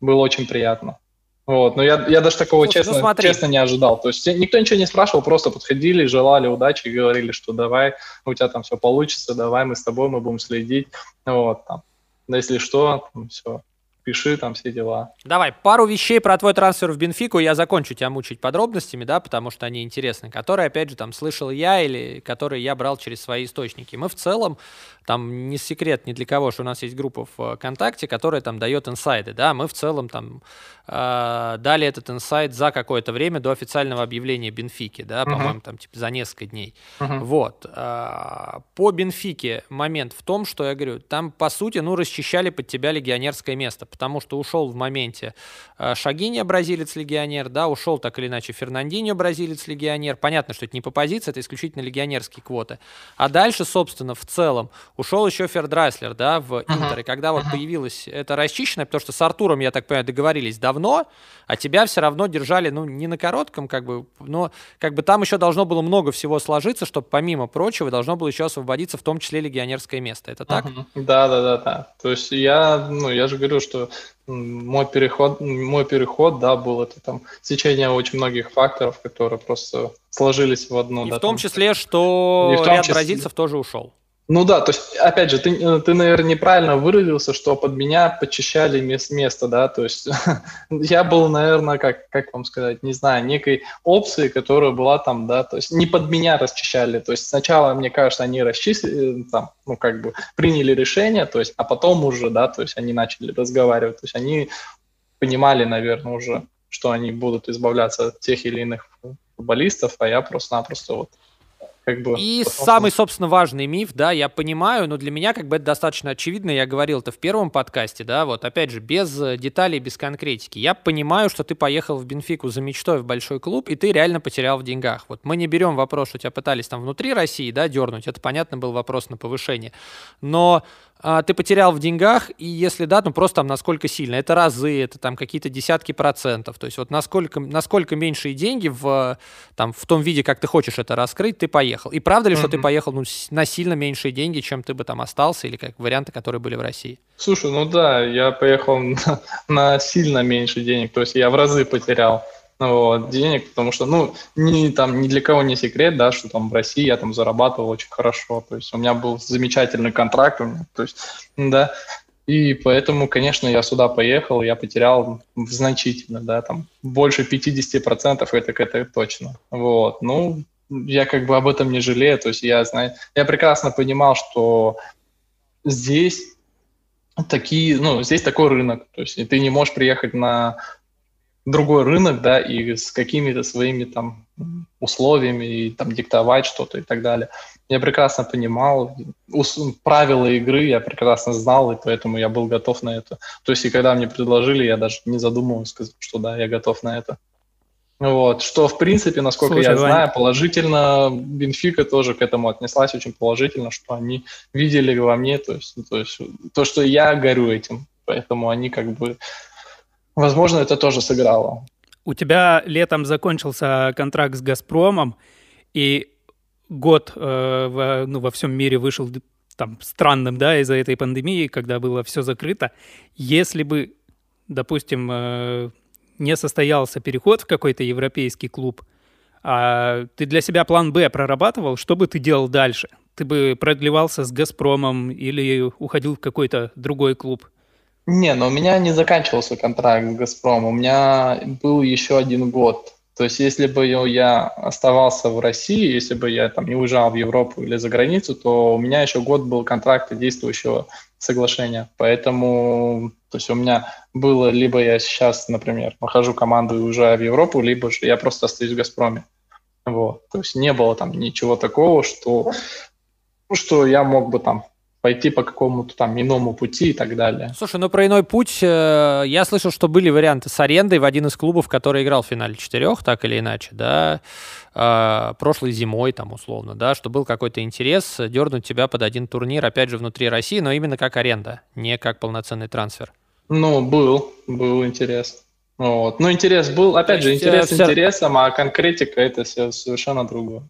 было очень приятно. Вот, но я, я даже такого Слушай, честно, ну честно не ожидал. То есть никто ничего не спрашивал, просто подходили, желали удачи говорили, что давай, у тебя там все получится, давай мы с тобой, мы будем следить. Вот, там, если что, там, все, пиши там все дела. Давай, пару вещей про твой трансфер в Бенфику, я закончу тебя мучить подробностями, да, потому что они интересны, которые, опять же, там, слышал я или которые я брал через свои источники. Мы в целом, там, не секрет ни для кого, что у нас есть группа в ВКонтакте, которая там дает инсайды, да, мы в целом там э, дали этот инсайд за какое-то время до официального объявления Бенфики, да, uh-huh. по-моему, там, типа, за несколько дней. Uh-huh. Вот. Э, по Бенфике момент в том, что, я говорю, там, по сути, ну, расчищали под тебя легионерское место, потому что ушел в моменте э, Шагиня, бразилец-легионер, да, ушел так или иначе Фернандинho, бразилец-легионер. Понятно, что это не по позиции, это исключительно легионерские квоты. А дальше, собственно, в целом ушел еще Фердрайслер, да, в Интер. И когда вот появилась это расчищенное, потому что с Артуром, я так понимаю, договорились давно, а тебя все равно держали, ну, не на коротком, как бы, но как бы там еще должно было много всего сложиться, чтобы помимо прочего должно было еще освободиться в том числе легионерское место. Это так? Да, да, да, да. То есть я, ну, я же говорю, что мой переход, мой переход, да, был это там сечение очень многих факторов, которые просто сложились в одну. И да, в том там. числе, что И в том ряд числе- бразильцев тоже ушел. Ну да, то есть, опять же, ты, э, ты, наверное, неправильно выразился, что под меня подчищали мес- место, да, то есть [LAUGHS] я был, наверное, как, как вам сказать, не знаю, некой опцией, которая была там, да, то есть не под меня расчищали, то есть сначала, мне кажется, они расчистили, там, ну, как бы приняли решение, то есть, а потом уже, да, то есть они начали разговаривать, то есть они понимали, наверное, уже, что они будут избавляться от тех или иных футболистов, а я просто-напросто вот как бы... И потом- самый, собственно, важный миф, да, я понимаю, но для меня как бы это достаточно очевидно, я говорил это в первом подкасте, да, вот опять же, без э, деталей, без конкретики. Я понимаю, что ты поехал в Бенфику за мечтой в большой клуб, и ты реально потерял в деньгах. Вот мы не берем вопрос, что тебя пытались там внутри России, да, дернуть, это, понятно, был вопрос на повышение. Но а, ты потерял в деньгах, и если да, ну просто там насколько сильно. Это разы, это там какие-то десятки процентов. То есть вот насколько, насколько меньшие деньги в, там, в том виде, как ты хочешь это раскрыть, ты поехал. И правда ли, что ты поехал ну, на сильно меньшие деньги, чем ты бы там остался, или как варианты, которые были в России? Слушай, ну да, я поехал [LAUGHS] на, на сильно меньше денег, то есть я в разы потерял вот, денег, потому что, ну, ни, там, ни для кого не секрет, да, что там в России я там зарабатывал очень хорошо, то есть у меня был замечательный контракт, у меня, то есть, да, и поэтому, конечно, я сюда поехал, я потерял значительно, да, там, больше 50% это, это точно, вот, ну, я как бы об этом не жалею, то есть я, знаю, я прекрасно понимал, что здесь такие, ну, здесь такой рынок, то есть и ты не можешь приехать на другой рынок, да, и с какими-то своими там условиями и там диктовать что-то и так далее. Я прекрасно понимал правила игры, я прекрасно знал, и поэтому я был готов на это. То есть и когда мне предложили, я даже не задумывался, сказал, что да, я готов на это. Вот, что, в принципе, насколько Слушай, я Вань. знаю, положительно Бенфика тоже к этому отнеслась очень положительно, что они видели во мне, то есть, то есть то, что я горю этим, поэтому они как бы, возможно, это тоже сыграло. У тебя летом закончился контракт с «Газпромом», и год э, во, ну, во всем мире вышел там странным, да, из-за этой пандемии, когда было все закрыто. Если бы, допустим, э, не состоялся переход в какой-то европейский клуб, а ты для себя план «Б» прорабатывал, что бы ты делал дальше? Ты бы продлевался с «Газпромом» или уходил в какой-то другой клуб? Не, но у меня не заканчивался контракт с «Газпромом», у меня был еще один год. То есть если бы я оставался в России, если бы я там не уезжал в Европу или за границу, то у меня еще год был контракта действующего соглашения. Поэтому то есть у меня было, либо я сейчас, например, нахожу команду и уезжаю в Европу, либо же я просто остаюсь в «Газпроме». Вот. То есть не было там ничего такого, что, ну, что я мог бы там пойти по какому-то там иному пути и так далее. Слушай, ну про иной путь, э, я слышал, что были варианты с арендой в один из клубов, который играл в финале четырех, так или иначе, да, э, прошлой зимой там условно, да, что был какой-то интерес дернуть тебя под один турнир, опять же, внутри России, но именно как аренда, не как полноценный трансфер. Ну, был, был интерес. Вот. Ну, интерес был, опять же, есть, интерес э, вся- интересом, а конкретика это все совершенно другое.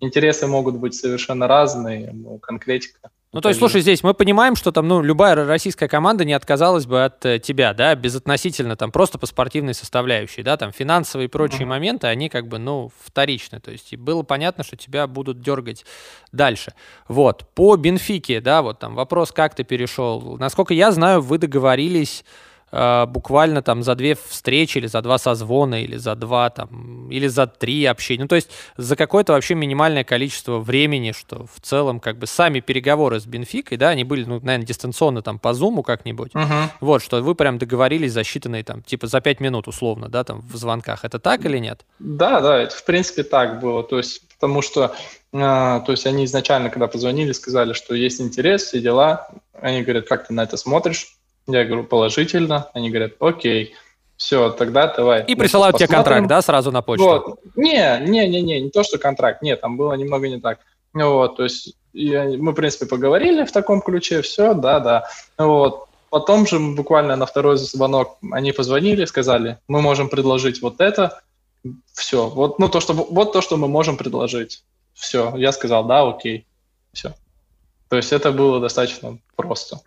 Интересы могут быть совершенно разные, но конкретика. Ну, то есть, слушай, здесь мы понимаем, что там, ну, любая российская команда не отказалась бы от э, тебя, да, безотносительно там просто по спортивной составляющей, да, там финансовые и прочие Мгм. моменты, они как бы, ну, вторичны, то есть и было понятно, что тебя будут дергать дальше. Вот, по Бенфике, да, вот там вопрос, как ты перешел. Насколько я знаю, вы договорились буквально там за две встречи или за два созвона или за два там или за три общения. Ну то есть за какое-то вообще минимальное количество времени, что в целом как бы сами переговоры с Бенфикой, да, они были, ну, наверное, дистанционно там по зуму как-нибудь. Мгм. Вот, что вы прям договорились за считанные там, типа за пять минут условно, да, там в звонках. Это так или нет? Да, да, это в принципе так было. То есть, потому что, э, то есть они изначально, когда позвонили, сказали, что есть интерес, все дела. Они говорят, как ты на это смотришь? Я говорю, положительно. Они говорят, окей. Все, тогда давай. И присылают тебе контракт, да, сразу на почту? Вот. Не, не, не, не, не то, что контракт. Нет, там было немного не так. Вот, то есть мы, в принципе, поговорили в таком ключе, все, да, да. Вот. Потом же буквально на второй звонок они позвонили, сказали, мы можем предложить вот это, все. Вот, ну, то, что, вот то, что мы можем предложить. Все. Я сказал, да, окей. Все. То есть это было достаточно просто.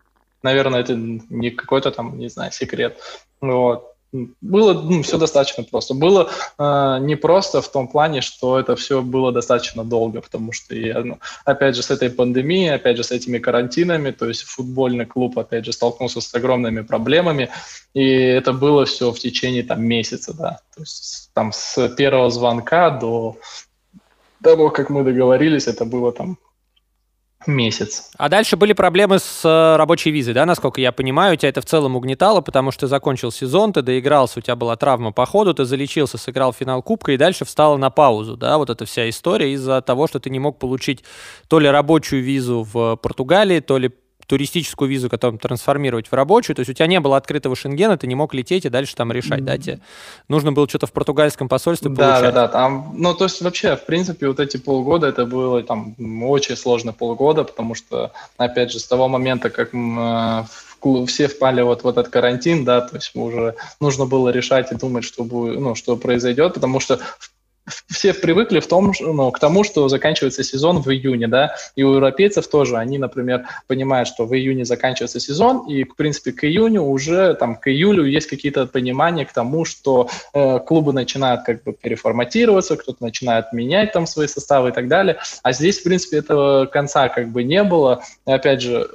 Наверное, это не какой-то там, не знаю, секрет. Вот. Было ну, все достаточно просто. Было э, не просто в том плане, что это все было достаточно долго, потому что я, ну, опять же, с этой пандемией, опять же, с этими карантинами, то есть футбольный клуб, опять же, столкнулся с огромными проблемами, и это было все в течение там месяца, да. То есть там с первого звонка до того, как мы договорились, это было там месяц. А дальше были проблемы с э, рабочей визой, да, насколько я понимаю, тебя это в целом угнетало, потому что ты закончил сезон, ты доигрался, у тебя была травма по ходу, ты залечился, сыграл финал Кубка и дальше встала на паузу, да, вот эта вся история из-за того, что ты не мог получить то ли рабочую визу в Португалии, то ли туристическую визу, которую трансформировать в рабочую. То есть у тебя не было открытого шенгена, ты не мог лететь и дальше там решать, mm-hmm. да? Тебе нужно было что-то в португальском посольстве да, получать. Да, да, там, ну, то есть вообще, в принципе, вот эти полгода, это было там очень сложно полгода, потому что, опять же, с того момента, как э, все впали вот в этот карантин, да, то есть уже нужно было решать и думать, что будет, ну, что произойдет, потому что в все привыкли в том, ну, к тому, что заканчивается сезон в июне, да, и у европейцев тоже, они, например, понимают, что в июне заканчивается сезон, и, в принципе, к июню уже, там, к июлю есть какие-то понимания к тому, что э, клубы начинают как бы переформатироваться, кто-то начинает менять там свои составы и так далее, а здесь, в принципе, этого конца как бы не было, и, опять же,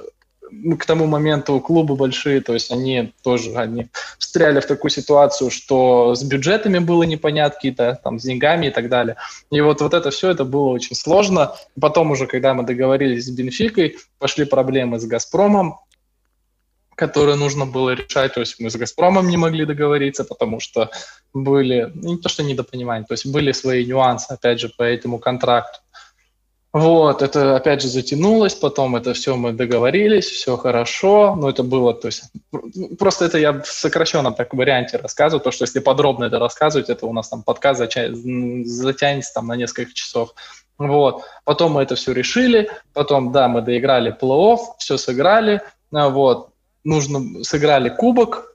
к тому моменту клубы большие, то есть они тоже они встряли в такую ситуацию, что с бюджетами было непонятки, да, там, с деньгами и так далее. И вот, вот это все, это было очень сложно. Потом уже, когда мы договорились с Бенфикой, пошли проблемы с «Газпромом», которые нужно было решать. То есть мы с «Газпромом» не могли договориться, потому что были, ну, не то что недопонимания, то есть были свои нюансы, опять же, по этому контракту. Вот, это опять же затянулось, потом это все мы договорились, все хорошо, но это было, то есть, просто это я в сокращенном так варианте рассказываю, то, что если подробно это рассказывать, это у нас там подкаст затянется там на несколько часов. Вот, потом мы это все решили, потом, да, мы доиграли плей-офф, все сыграли, вот, нужно, сыграли кубок,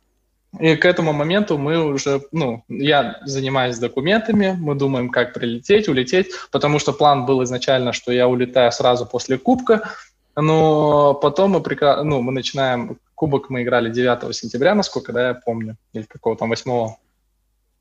и к этому моменту мы уже, ну, я занимаюсь документами, мы думаем, как прилететь, улететь, потому что план был изначально, что я улетаю сразу после кубка, но потом мы, прекра... ну, мы начинаем, кубок мы играли 9 сентября, насколько, да, я помню, или какого там 8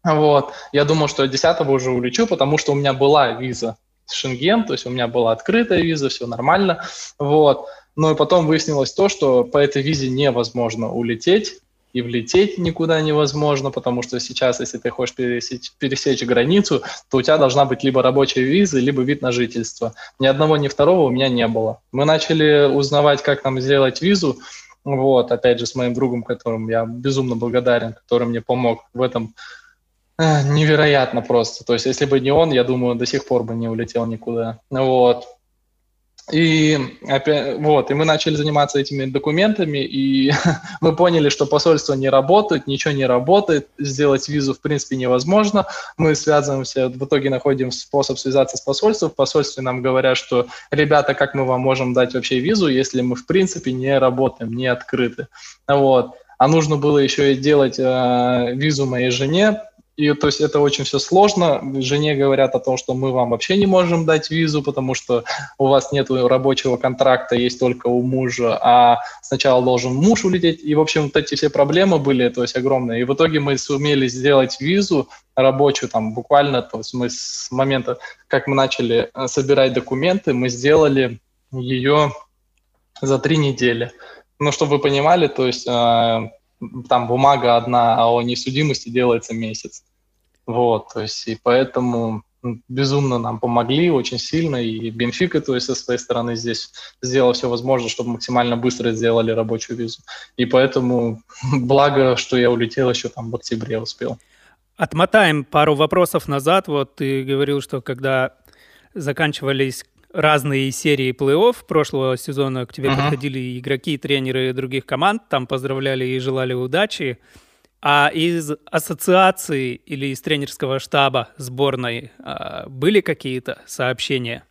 вот. Я думал, что 10 уже улечу, потому что у меня была виза Шенген, то есть у меня была открытая виза, все нормально, вот. Но потом выяснилось то, что по этой визе невозможно улететь, и влететь никуда невозможно, потому что сейчас, если ты хочешь пересечь, пересечь границу, то у тебя должна быть либо рабочая виза, либо вид на жительство. Ни одного, ни второго у меня не было. Мы начали узнавать, как нам сделать визу, вот, опять же, с моим другом, которым я безумно благодарен, который мне помог в этом э, невероятно просто. То есть, если бы не он, я думаю, до сих пор бы не улетел никуда. Вот. И опять, вот, и мы начали заниматься этими документами, и [LAUGHS] мы поняли, что посольство не работает, ничего не работает, сделать визу в принципе невозможно. Мы связываемся, в итоге находим способ связаться с посольством. В посольстве нам говорят, что ребята, как мы вам можем дать вообще визу, если мы в принципе не работаем, не открыты. Вот. А нужно было еще и делать э, визу моей жене, и то есть это очень все сложно. Жене говорят о том, что мы вам вообще не можем дать визу, потому что у вас нет рабочего контракта, есть только у мужа, а сначала должен муж улететь. И, в общем, вот эти все проблемы были, то есть огромные. И в итоге мы сумели сделать визу рабочую, там буквально, то есть мы с момента, как мы начали э, собирать документы, мы сделали ее за три недели. Ну, чтобы вы понимали, то есть э, там бумага одна а о несудимости делается месяц. Вот, то есть и поэтому безумно нам помогли очень сильно, и Бенфика, то есть со своей стороны здесь сделал все возможное, чтобы максимально быстро сделали рабочую визу. И поэтому [LAUGHS] благо, что я улетел еще там в октябре успел. Отмотаем пару вопросов назад. Вот ты говорил, что когда заканчивались разные серии плей-офф прошлого сезона. К тебе uh-huh. подходили игроки, тренеры других команд, там поздравляли и желали удачи. А из ассоциации или из тренерского штаба сборной а, были какие-то сообщения?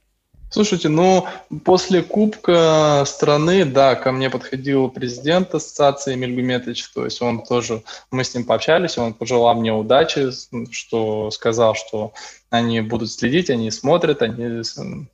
Слушайте, ну, после Кубка страны, да, ко мне подходил президент ассоциации Эмиль Гуметович, то есть он тоже, мы с ним пообщались, он пожелал мне удачи, что сказал, что они будут следить, они смотрят, они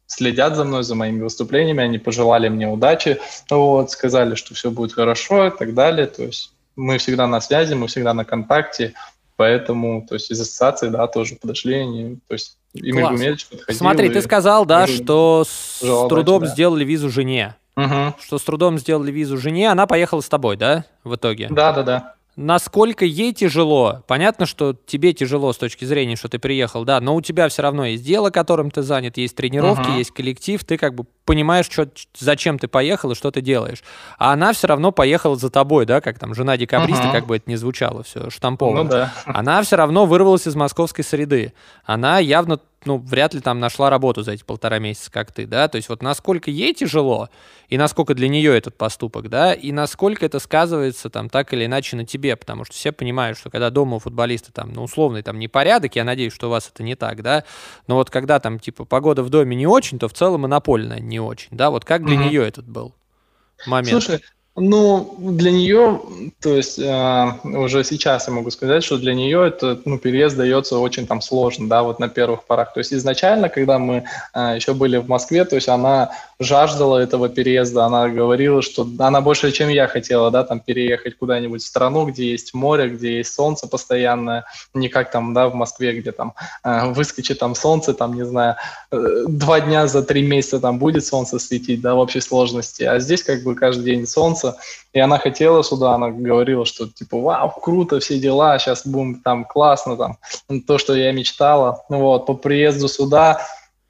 следят за мной, за моими выступлениями, они пожелали мне удачи, вот, сказали, что все будет хорошо и так далее, то есть мы всегда на связи, мы всегда на контакте, поэтому, то есть из ассоциации, да, тоже подошли, они, то есть Игорь Гумельевич подходил. Смотри, ты сказал, да, что с трудом да. сделали визу жене. Угу. Что с трудом сделали визу жене, она поехала с тобой, да, в итоге? Да, да, да насколько ей тяжело. Понятно, что тебе тяжело с точки зрения, что ты приехал, да, но у тебя все равно есть дело, которым ты занят, есть тренировки, uh-huh. есть коллектив, ты как бы понимаешь, что, зачем ты поехал и что ты делаешь. А она все равно поехала за тобой, да, как там жена декабриста, uh-huh. как бы это ни звучало, все штамповано. Ну, да. Она все равно вырвалась из московской среды. Она явно ну, вряд ли там нашла работу за эти полтора месяца, как ты, да, то есть вот насколько ей тяжело, и насколько для нее этот поступок, да, и насколько это сказывается там так или иначе на тебе, потому что все понимают, что когда дома у футболиста там, ну, условный там непорядок, я надеюсь, что у вас это не так, да, но вот когда там, типа, погода в доме не очень, то в целом монопольная не очень, да, вот как для mm-hmm. нее этот был момент? Слушай, ну, для нее, то есть э, уже сейчас я могу сказать, что для нее это, ну, переезд дается очень там сложно, да, вот на первых порах. То есть изначально, когда мы э, еще были в Москве, то есть она жаждала этого переезда, она говорила, что она больше, чем я хотела, да, там переехать куда-нибудь в страну, где есть море, где есть солнце постоянное, не как там, да, в Москве, где там э, выскочит там солнце, там, не знаю, э, два дня за три месяца там будет солнце светить, да, в общей сложности, а здесь как бы каждый день солнце, вернуться. И она хотела сюда, она говорила, что типа, вау, круто, все дела, сейчас будем там классно, там, то, что я мечтала. Ну вот, по приезду сюда,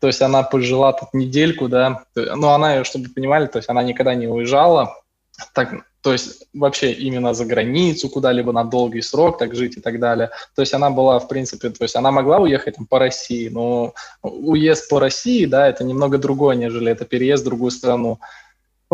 то есть она пожила тут недельку, да, ну она, чтобы понимали, то есть она никогда не уезжала, так, то есть вообще именно за границу куда-либо на долгий срок так жить и так далее. То есть она была, в принципе, то есть она могла уехать там, по России, но уезд по России, да, это немного другое, нежели это переезд в другую страну.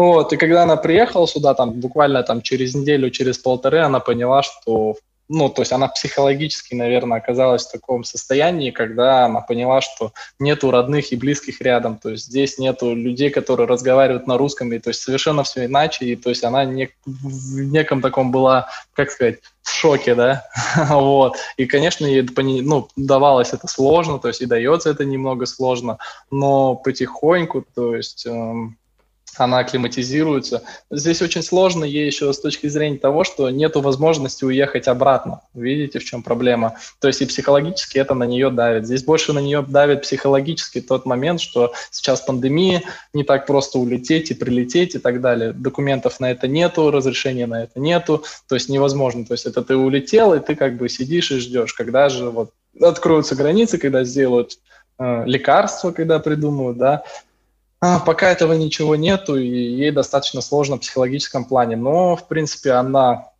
Вот, и когда она приехала сюда, там, буквально там через неделю, через полторы, она поняла, что, ну, то есть она психологически, наверное, оказалась в таком состоянии, когда она поняла, что нету родных и близких рядом, то есть здесь нету людей, которые разговаривают на русском, и то есть совершенно все иначе, и то есть она не, в неком таком была, как сказать, в шоке, да, [LAUGHS] вот, и, конечно, ей, ну, давалось это сложно, то есть и дается это немного сложно, но потихоньку, то есть эм, она акклиматизируется. Здесь очень сложно ей еще с точки зрения того, что нет возможности уехать обратно. Видите, в чем проблема? То есть и психологически это на нее давит. Здесь больше на нее давит психологически тот момент, что сейчас пандемия, не так просто улететь и прилететь и так далее. Документов на это нету, разрешения на это нету, то есть невозможно. То есть это ты улетел, и ты как бы сидишь и ждешь, когда же вот откроются границы, когда сделают э, лекарства, когда придумают, да, пока этого ничего нету, и ей достаточно сложно в психологическом плане. Но, в принципе, она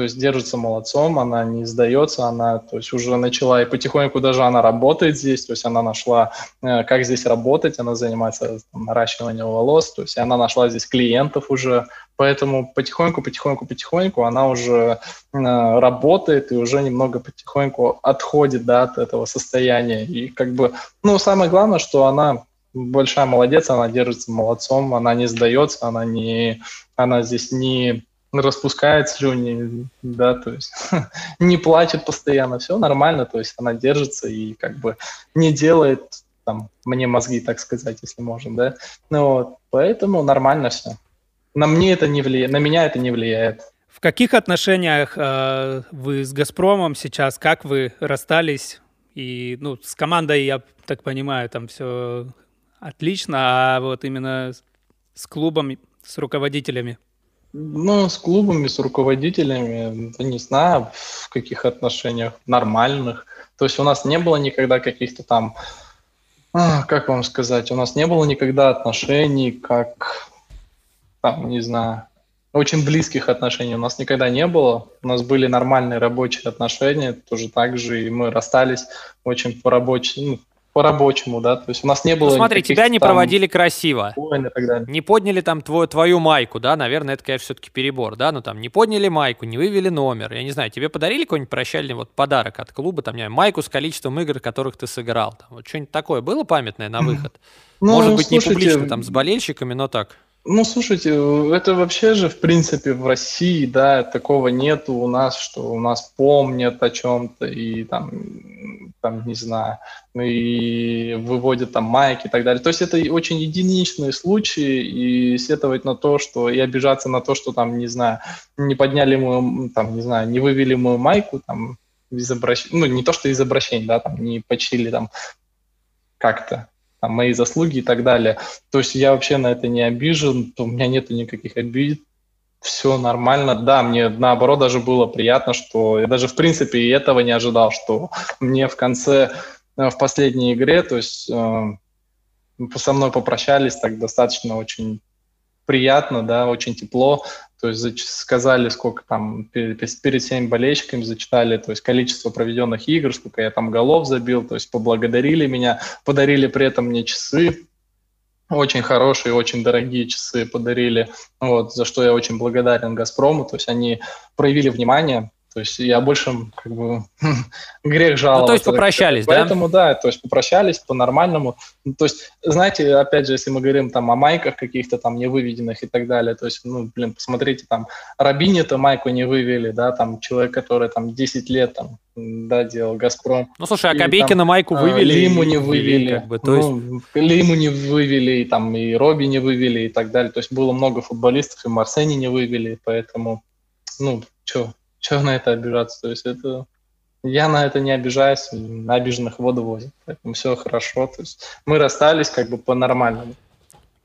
то есть держится молодцом, она не сдается, она то есть уже начала и потихоньку даже она работает здесь, то есть она нашла, э, как здесь работать, она занимается там, наращиванием волос, то есть она нашла здесь клиентов уже, поэтому потихоньку, потихоньку, потихоньку она уже э, работает и уже немного потихоньку отходит да, от этого состояния. И как бы, ну, самое главное, что она большая молодец, она держится молодцом, она не сдается, она не, она здесь не распускает слюни, да, то есть [LAUGHS] не плачет постоянно, все нормально, то есть она держится и как бы не делает там мне мозги, так сказать, если можно, да, ну вот, поэтому нормально все. На мне это не влияет, на меня это не влияет. В каких отношениях э, вы с Газпромом сейчас, как вы расстались? И, ну, с командой, я так понимаю, там все Отлично, а вот именно с клубом, с руководителями? Ну, с клубами, с руководителями, не знаю, в каких отношениях, нормальных. То есть у нас не было никогда каких-то там, а, как вам сказать, у нас не было никогда отношений, как, там, не знаю, очень близких отношений у нас никогда не было. У нас были нормальные рабочие отношения, тоже так же, и мы расстались очень по рабочей, ну, по-рабочему, да, то есть у нас не было... Ну, смотри, тебя не там... проводили красиво, не подняли там твою, твою майку, да, наверное, это, конечно, все-таки перебор, да, ну там не подняли майку, не вывели номер, я не знаю, тебе подарили какой-нибудь прощальный вот подарок от клуба, там, не знаю, майку с количеством игр, которых ты сыграл, там, вот что-нибудь такое было памятное на выход? Ну, Может быть, слушайте, не публично, там, с болельщиками, но так. Ну, слушайте, это вообще же, в принципе, в России, да, такого нету у нас, что у нас помнят о чем-то и там, там, не знаю, ну и выводят там майки и так далее. То есть это очень единичные случаи, и сетовать на то, что, и обижаться на то, что там, не знаю, не подняли мою, там, не знаю, не вывели мою майку, там, из ну, не то, что из обращения, да, там, не почили там как-то там, мои заслуги и так далее. То есть я вообще на это не обижен, у меня нет никаких обид, все нормально. Да, мне наоборот даже было приятно, что я даже в принципе и этого не ожидал, что мне в конце, э, в последней игре, то есть э, со мной попрощались так достаточно очень приятно, да, очень тепло. То есть сказали, сколько там перед, перед всеми болельщиками зачитали, то есть количество проведенных игр, сколько я там голов забил, то есть поблагодарили меня, подарили при этом мне часы, очень хорошие, очень дорогие часы подарили, вот, за что я очень благодарен «Газпрому», то есть они проявили внимание, то есть я больше как бы [LAUGHS] грех жаловаться. Ну, то есть попрощались, да? Поэтому да, то есть попрощались по-нормальному. Ну, то есть, знаете, опять же, если мы говорим там о майках каких-то там невыведенных и так далее, то есть, ну, блин, посмотрите, там, Рабини-то майку не вывели, да, там, человек, который там 10 лет там, да, делал «Газпром». Ну, слушай, а Кобейкина майку а, вывели? Лиму не вывели. Как бы, то есть... ну, Лиму не вывели, и, там, и Робби не вывели и так далее. То есть было много футболистов, и Марсени не вывели, поэтому, ну, что, чего на это обижаться? То есть это я на это не обижаюсь, на обиженных воду возят, поэтому все хорошо. То есть мы расстались как бы по-нормальному.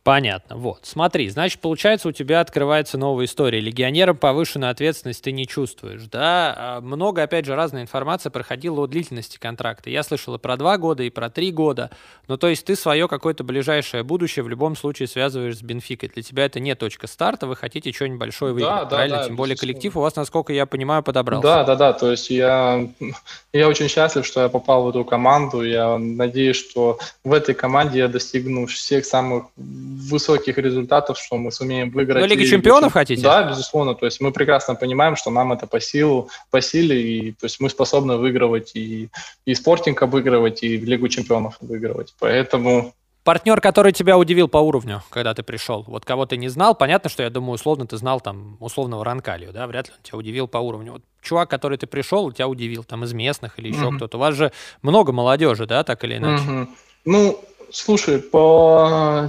Понятно. Вот. Смотри, значит, получается, у тебя открывается новая история. Легионерам повышенную ответственность ты не чувствуешь, да? А много, опять же, разная информация проходила о длительности контракта. Я слышал и про два года, и про три года. Ну, то есть ты свое какое-то ближайшее будущее в любом случае связываешь с Бенфикой. Для тебя это не точка старта, вы хотите что-нибудь большое выиграть, да, правильно? Да, Тем более коллектив у вас, насколько я понимаю, подобрался. Да, да, да. То есть я, я очень счастлив, что я попал в эту команду. Я надеюсь, что в этой команде я достигну всех самых высоких результатов, что мы сумеем выиграть. Вы Лиги Чемпионов хотите? Да, безусловно. То есть мы прекрасно понимаем, что нам это по силу, по силе, и то есть мы способны выигрывать и, и спортинг обыгрывать, и Лигу Чемпионов выигрывать. Поэтому Партнер, который тебя удивил по уровню, когда ты пришел. Вот кого ты не знал, понятно, что я думаю, условно ты знал там условного Ранкалию, да, вряд ли он тебя удивил по уровню. Вот чувак, который ты пришел, тебя удивил там из местных или еще mm-hmm. кто-то. У вас же много молодежи, да, так или иначе? Mm-hmm. Ну, слушай, по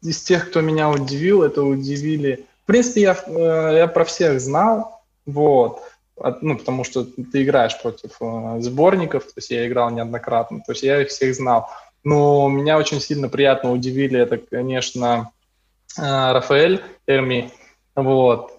из тех, кто меня удивил, это удивили. В принципе, я, э, я про всех знал, вот, ну, потому что ты играешь против э, сборников, то есть я играл неоднократно, то есть я их всех знал. Но меня очень сильно приятно удивили, это, конечно, э, Рафаэль Эрми, вот,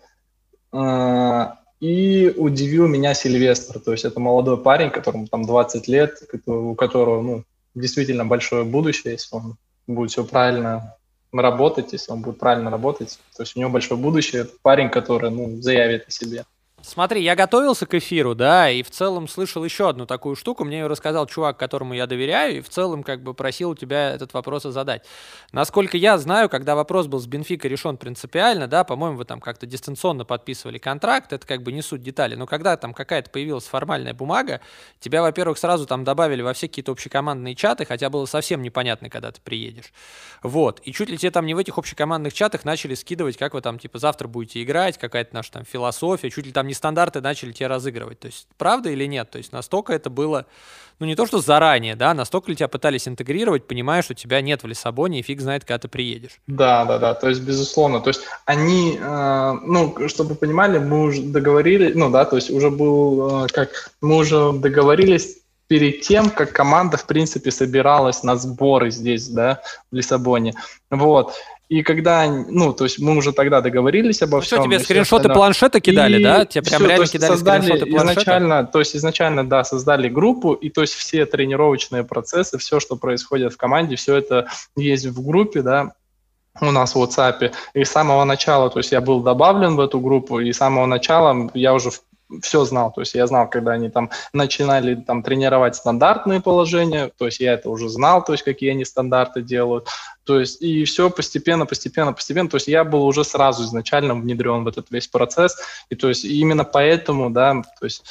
и удивил меня Сильвестр, то есть это молодой парень, которому там 20 лет, у которого, ну, действительно большое будущее, если он будет все правильно работать, если он будет правильно работать. То есть у него большое будущее. Это парень, который ну, заявит о себе. Смотри, я готовился к эфиру, да, и в целом слышал еще одну такую штуку. Мне ее рассказал чувак, которому я доверяю, и в целом как бы просил у тебя этот вопрос задать. Насколько я знаю, когда вопрос был с Бенфика решен принципиально, да, по-моему, вы там как-то дистанционно подписывали контракт, это как бы не суть детали, но когда там какая-то появилась формальная бумага, тебя, во-первых, сразу там добавили во все какие-то общекомандные чаты, хотя было совсем непонятно, когда ты приедешь. Вот, и чуть ли тебе там не в этих общекомандных чатах начали скидывать, как вы там, типа, завтра будете играть, какая-то наша там философия, чуть ли там нестандарты начали тебе разыгрывать. То есть правда или нет? То есть настолько это было, ну не то что заранее, да, настолько ли тебя пытались интегрировать, понимая, что тебя нет в Лиссабоне и фиг знает, когда ты приедешь. Да, да, да, то есть безусловно. То есть они, э, ну, чтобы понимали, мы уже договорились, ну да, то есть уже был, э, как, мы уже договорились перед тем, как команда, в принципе, собиралась на сборы здесь, да, в Лиссабоне. Вот. И когда, ну, то есть мы уже тогда договорились обо ну, всем. Что, тебе скриншоты остальное. планшета кидали, и да? Тебе прям все, реально кидали создали скриншоты планшета? Изначально, то есть изначально, да, создали группу, и то есть все тренировочные процессы, все, что происходит в команде, все это есть в группе, да, у нас в WhatsApp. И с самого начала, то есть я был добавлен в эту группу, и с самого начала я уже все знал, то есть я знал, когда они там начинали там тренировать стандартные положения, то есть я это уже знал, то есть какие они стандарты делают, то есть и все постепенно, постепенно, постепенно, то есть я был уже сразу изначально внедрен в этот весь процесс, и то есть именно поэтому, да, то есть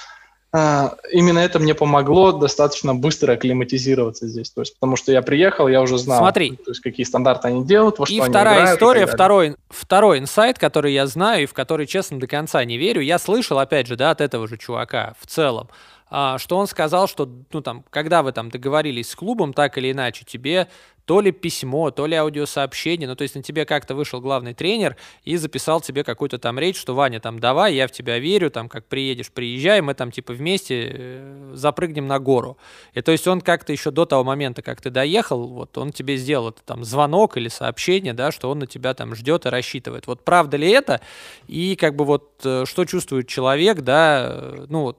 а, именно это мне помогло достаточно быстро акклиматизироваться здесь. То есть, потому что я приехал, я уже знал, Смотри. То есть, какие стандарты они делают, во что и они вторая играют, история, и второй, второй инсайт, который я знаю и в который, честно, до конца не верю. Я слышал, опять же, да, от этого же чувака в целом, а, что он сказал, что, ну, там, когда вы там договорились с клубом, так или иначе, тебе то ли письмо, то ли аудиосообщение, ну, то есть на тебе как-то вышел главный тренер и записал тебе какую-то там речь, что, Ваня, там, давай, я в тебя верю, там, как приедешь, приезжай, мы там, типа, вместе э, запрыгнем на гору. И то есть он как-то еще до того момента, как ты доехал, вот, он тебе сделал это, там, звонок или сообщение, да, что он на тебя там ждет и рассчитывает. Вот правда ли это? И как бы вот э, что чувствует человек, да, э, ну,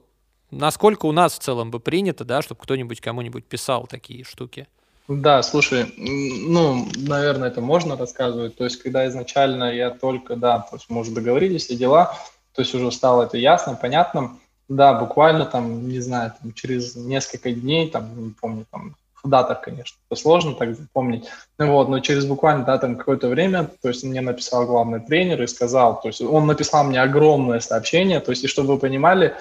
насколько у нас в целом бы принято, да, чтобы кто-нибудь кому-нибудь писал такие штуки? Да, слушай, ну, наверное, это можно рассказывать. То есть, когда изначально я только, да, то есть мы уже договорились, и дела, то есть уже стало это ясно, понятно. Да, буквально там, не знаю, там, через несколько дней, там, не помню, там, в датах, конечно, это сложно так запомнить. Вот, но через буквально, да, там какое-то время, то есть мне написал главный тренер и сказал, то есть он написал мне огромное сообщение, то есть, и чтобы вы понимали,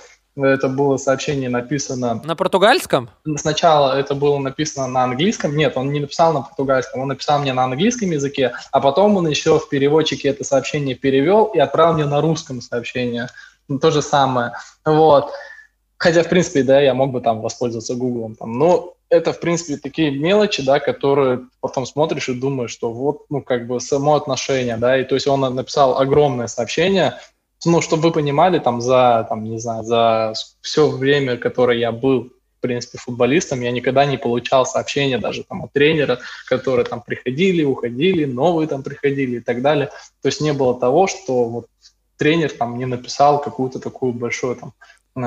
это было сообщение написано... На португальском? Сначала это было написано на английском. Нет, он не написал на португальском, он написал мне на английском языке, а потом он еще в переводчике это сообщение перевел и отправил мне на русском сообщение. Ну, то же самое. Вот. Хотя, в принципе, да, я мог бы там воспользоваться Гуглом. Там. Но это, в принципе, такие мелочи, да, которые потом смотришь и думаешь, что вот, ну, как бы само отношение, да, и то есть он написал огромное сообщение, ну, чтобы вы понимали, там, за, там, не знаю, за все время, которое я был, в принципе, футболистом, я никогда не получал сообщения даже там от тренера, которые там приходили, уходили, новые там приходили и так далее. То есть не было того, что вот тренер там не написал какую-то такую большое там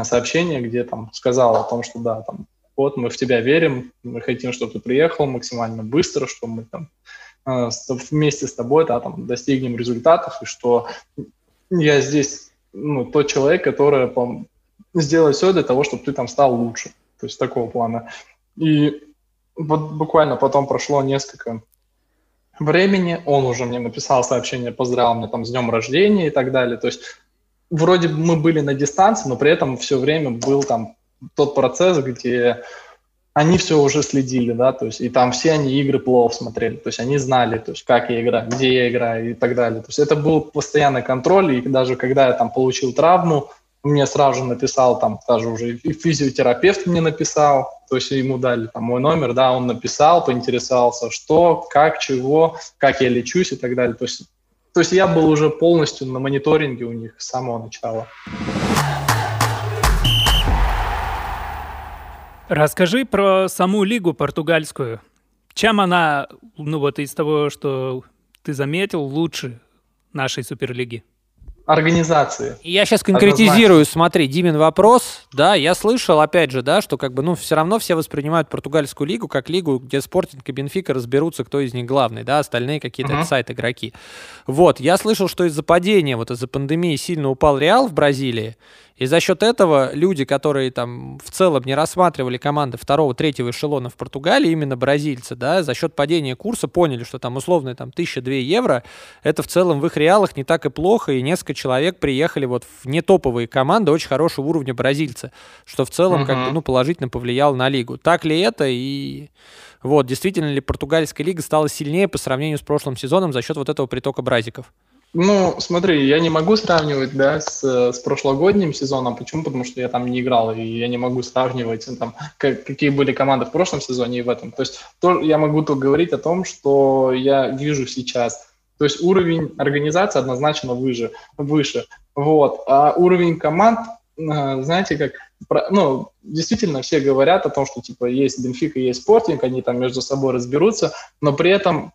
сообщение, где там сказал о том, что да, там, вот мы в тебя верим, мы хотим, чтобы ты приехал максимально быстро, что мы там э, вместе с тобой да, там, достигнем результатов, и что я здесь ну, тот человек, который по, сделает все для того, чтобы ты там стал лучше. То есть такого плана. И вот буквально потом прошло несколько времени, он уже мне написал сообщение, поздравил меня там с днем рождения и так далее. То есть вроде бы мы были на дистанции, но при этом все время был там тот процесс, где они все уже следили, да, то есть и там все они игры плохо смотрели, то есть они знали, то есть как я играю, где я играю и так далее. То есть это был постоянный контроль, и даже когда я там получил травму, мне сразу же написал там даже уже и физиотерапевт мне написал, то есть ему дали там мой номер, да, он написал, поинтересовался, что, как, чего, как я лечусь и так далее. То есть, то есть я был уже полностью на мониторинге у них с самого начала. Расскажи про саму лигу португальскую. Чем она, ну вот из того, что ты заметил, лучше нашей суперлиги? организации. Я сейчас конкретизирую, смотри, Димин вопрос, да, я слышал, опять же, да, что как бы, ну, все равно все воспринимают португальскую лигу как лигу, где Спортинг и Бенфика разберутся, кто из них главный, да, остальные какие-то uh-huh. сайт игроки. Вот, я слышал, что из-за падения, вот из-за пандемии сильно упал Реал в Бразилии, и за счет этого люди, которые там в целом не рассматривали команды второго, третьего эшелона в Португалии, именно бразильцы, да, за счет падения курса поняли, что там условно там 1002 евро, это в целом в их реалах не так и плохо, и несколько человек приехали вот в нетоповые команды очень хорошего уровня бразильца, что в целом uh-huh. как бы, ну, положительно повлияло на лигу. Так ли это и... Вот, действительно ли португальская лига стала сильнее по сравнению с прошлым сезоном за счет вот этого притока бразиков? Ну, смотри, я не могу сравнивать, да, с, с прошлогодним сезоном. Почему? Потому что я там не играл, и я не могу сравнивать, ну, там, как, какие были команды в прошлом сезоне и в этом. То есть то, я могу только говорить о том, что я вижу сейчас. То есть уровень организации однозначно выше. выше. Вот. А уровень команд, э, знаете, как, ну, действительно все говорят о том, что, типа, есть Бенфика, есть Спортинг, они там между собой разберутся, но при этом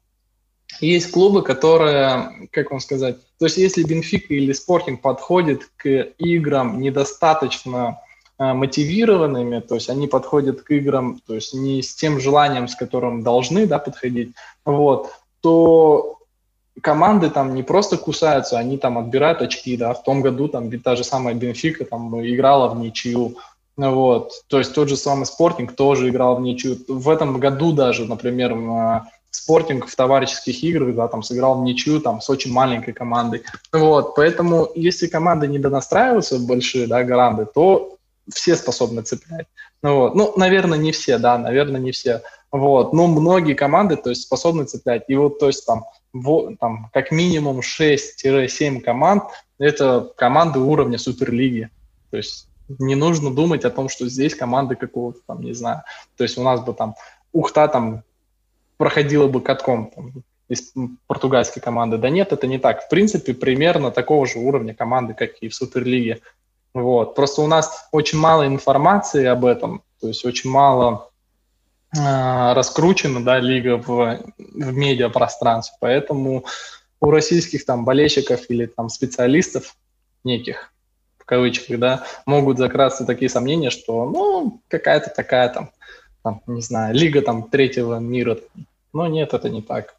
есть клубы, которые, как вам сказать, то есть если Бенфика или Спортинг подходит к играм недостаточно э, мотивированными, то есть они подходят к играм, то есть не с тем желанием, с которым должны да, подходить, вот, то команды там не просто кусаются, они там отбирают очки, да, в том году там та же самая Бенфика там играла в ничью, вот, то есть тот же самый Спортинг тоже играл в ничью. В этом году даже, например, Спортинг в товарищеских играх, да, там сыграл в ничью, там, с очень маленькой командой. Вот, поэтому, если команды не донастраиваются большие, да, гранды, то все способны цеплять. Ну, вот. ну, наверное, не все, да, наверное, не все. Вот, но многие команды, то есть, способны цеплять. И вот, то есть, там, вот, там как минимум 6-7 команд, это команды уровня Суперлиги. То есть, не нужно думать о том, что здесь команды какого-то там, не знаю. То есть, у нас бы там Ухта там проходила бы катком там, из португальской команды. Да нет, это не так. В принципе, примерно такого же уровня команды, как и в Суперлиге. Вот. Просто у нас очень мало информации об этом, то есть очень мало э, раскручена да, лига в, в медиапространстве, поэтому у российских там болельщиков или там специалистов неких, в кавычках, да, могут закрасться такие сомнения, что, ну, какая-то такая там там, не знаю, лига там третьего мира. Но нет, это не так.